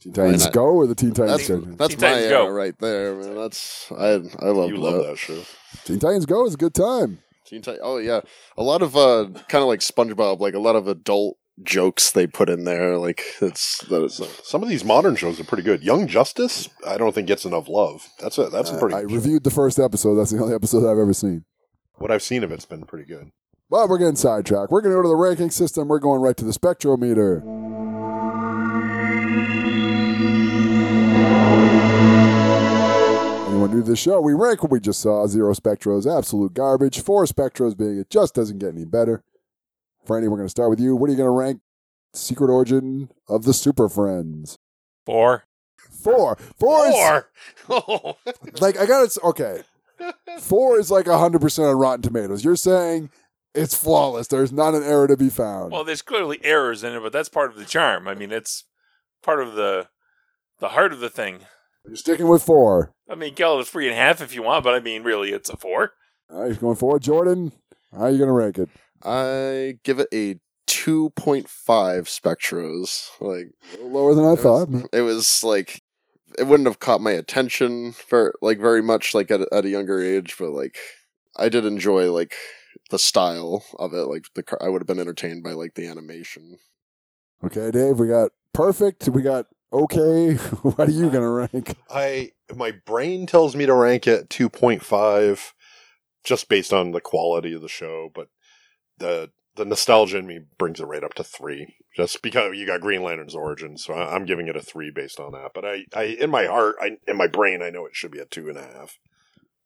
Teen Titans Go or the Teen Titans That's, Go? that's Teen my Titans era Go. right there, man. That's I I love you that. love that show. Teen Titans Go is a good time. Teen Tit- oh yeah, a lot of uh, kind of like SpongeBob, like a lot of adult jokes they put in there. Like it's that is Some of these modern shows are pretty good. Young Justice, I don't think gets enough love. That's a that's a pretty. I reviewed the first episode. That's the only episode I've ever seen. what I've seen of it's been pretty good. Well, we're getting sidetracked. We're going to go to the ranking system. We're going right to the spectrometer. The show, we rank what we just saw. Zero Spectros, absolute garbage. Four Spectros being it just doesn't get any better. Franny, we're going to start with you. What are you going to rank Secret Origin of the Super Friends? Four. Four. Four is Four. like I got it. Okay, four is like hundred percent on Rotten Tomatoes. You're saying it's flawless. There's not an error to be found. Well, there's clearly errors in it, but that's part of the charm. I mean, it's part of the the heart of the thing. You're sticking with four. I mean, kill it three and a half if you want, but I mean, really, it's a four. All right, going forward, Jordan. How are you going to rank it? I give it a two point five Spectros. Like A little lower than I thought. it was like it wouldn't have caught my attention for like very much like at, at a younger age, but like I did enjoy like the style of it. Like the car- I would have been entertained by like the animation. Okay, Dave. We got perfect. We got okay. what are you going to rank? I my brain tells me to rank it two point five, just based on the quality of the show, but the the nostalgia in me brings it right up to three, just because you got Green Lantern's origin. So I, I'm giving it a three based on that. But I, I in my heart, I in my brain, I know it should be a two and a half.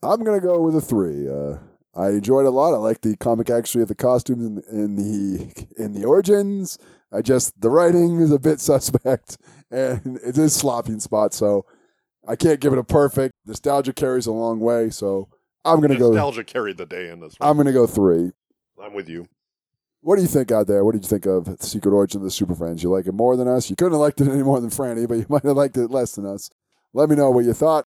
I'm going to go with a three. Uh, I enjoyed it a lot. I like the comic actually of the costumes in, in the in the origins. I just the writing is a bit suspect and it is sloppy in spots. So I can't give it a perfect. Nostalgia carries a long way. So I'm going to go. Nostalgia carried the day in this. One. I'm going to go three. I'm with you. What do you think out there? What did you think of Secret Origin of the Super Friends? You like it more than us? You couldn't have liked it any more than Franny, but you might have liked it less than us. Let me know what you thought.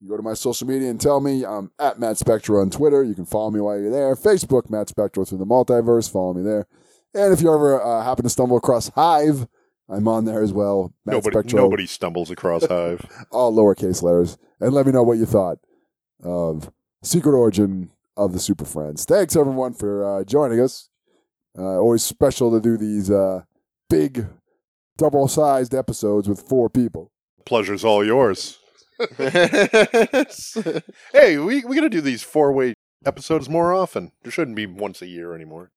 You go to my social media and tell me. I'm at Matt Spectro on Twitter. You can follow me while you're there. Facebook, Matt Spectro through the multiverse. Follow me there. And if you ever uh, happen to stumble across Hive, I'm on there as well. Matt Nobody Spectro, nobody stumbles across Hive. all lowercase letters. And let me know what you thought of Secret Origin of the Super Friends. Thanks everyone for uh, joining us. Uh, always special to do these uh, big, double-sized episodes with four people. Pleasure's all yours. hey, we we gotta do these four way episodes more often. There shouldn't be once a year anymore.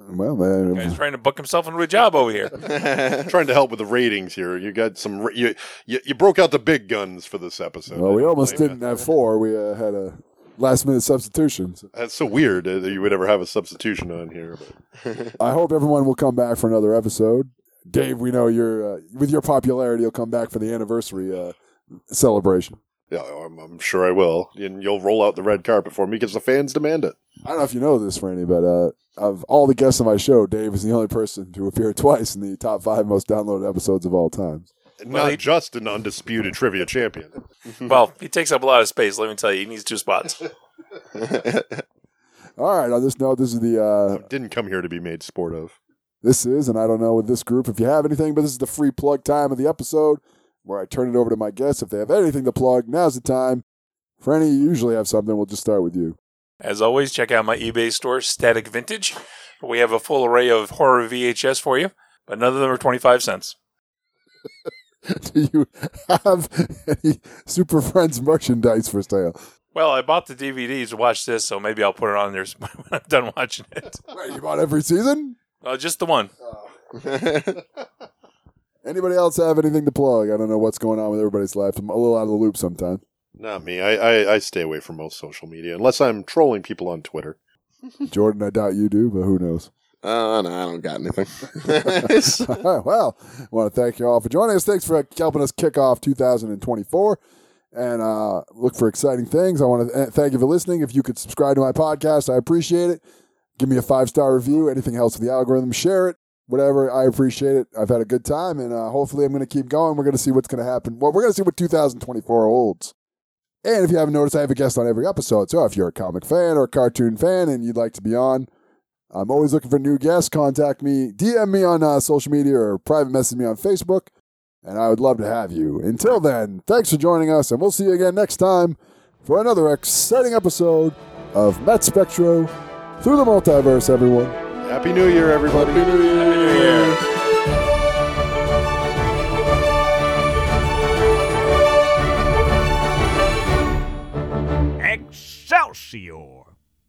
Well, man, Guy's trying to book himself into a job over here. Trying to help with the ratings here. You got some. ra- You you, you broke out the big guns for this episode. well, we almost didn't have four. We uh, had a last-minute substitution. So That's so weird uh, that you would ever have a substitution on here. But I hope everyone will come back for another episode. Dave, we know you're uh, with your popularity. You'll come back for the anniversary uh, celebration. Yeah, I'm, I'm sure I will. And you'll roll out the red carpet for me because the fans demand it. I don't know if you know this, Franny, but uh, of all the guests on my show, Dave is the only person to appear twice in the top five most downloaded episodes of all time. Not just an undisputed trivia champion. well, he takes up a lot of space. Let me tell you, he needs two spots. All right, on this note, this is the uh, Didn't come here to be made sport of. This is, and I don't know with this group if you have anything, but this is the free plug time of the episode where I turn it over to my guests. If they have anything to plug, now's the time. Franny, you usually have something. We'll just start with you. As always, check out my eBay store, Static Vintage. We have a full array of horror VHS for you, but none of them are 25 cents. Do you have any Super Friends merchandise for sale? Well, I bought the DVDs to watch this, so maybe I'll put it on there when I'm done watching it. Wait, you bought every season? Uh, just the one. Anybody else have anything to plug? I don't know what's going on with everybody's life. I'm a little out of the loop sometimes. Not me. I, I, I stay away from most social media unless I'm trolling people on Twitter. Jordan, I doubt you do, but who knows? Uh, no, I don't got anything. All right, well, I want to thank you all for joining us. Thanks for helping us kick off 2024 and uh, look for exciting things. I want to thank you for listening. If you could subscribe to my podcast, I appreciate it. Give me a five star review. Anything else with the algorithm, share it. Whatever, I appreciate it. I've had a good time, and uh, hopefully, I'm going to keep going. We're going to see what's going to happen. Well, we're going to see what 2024 holds. And if you haven't noticed, I have a guest on every episode. So if you're a comic fan or a cartoon fan and you'd like to be on, I'm always looking for new guests. Contact me, DM me on uh, social media or private message me on Facebook, and I would love to have you. Until then, thanks for joining us, and we'll see you again next time for another exciting episode of Met Spectro through the multiverse, everyone. Happy New Year, everybody. Happy New Year. Year. Excelsior!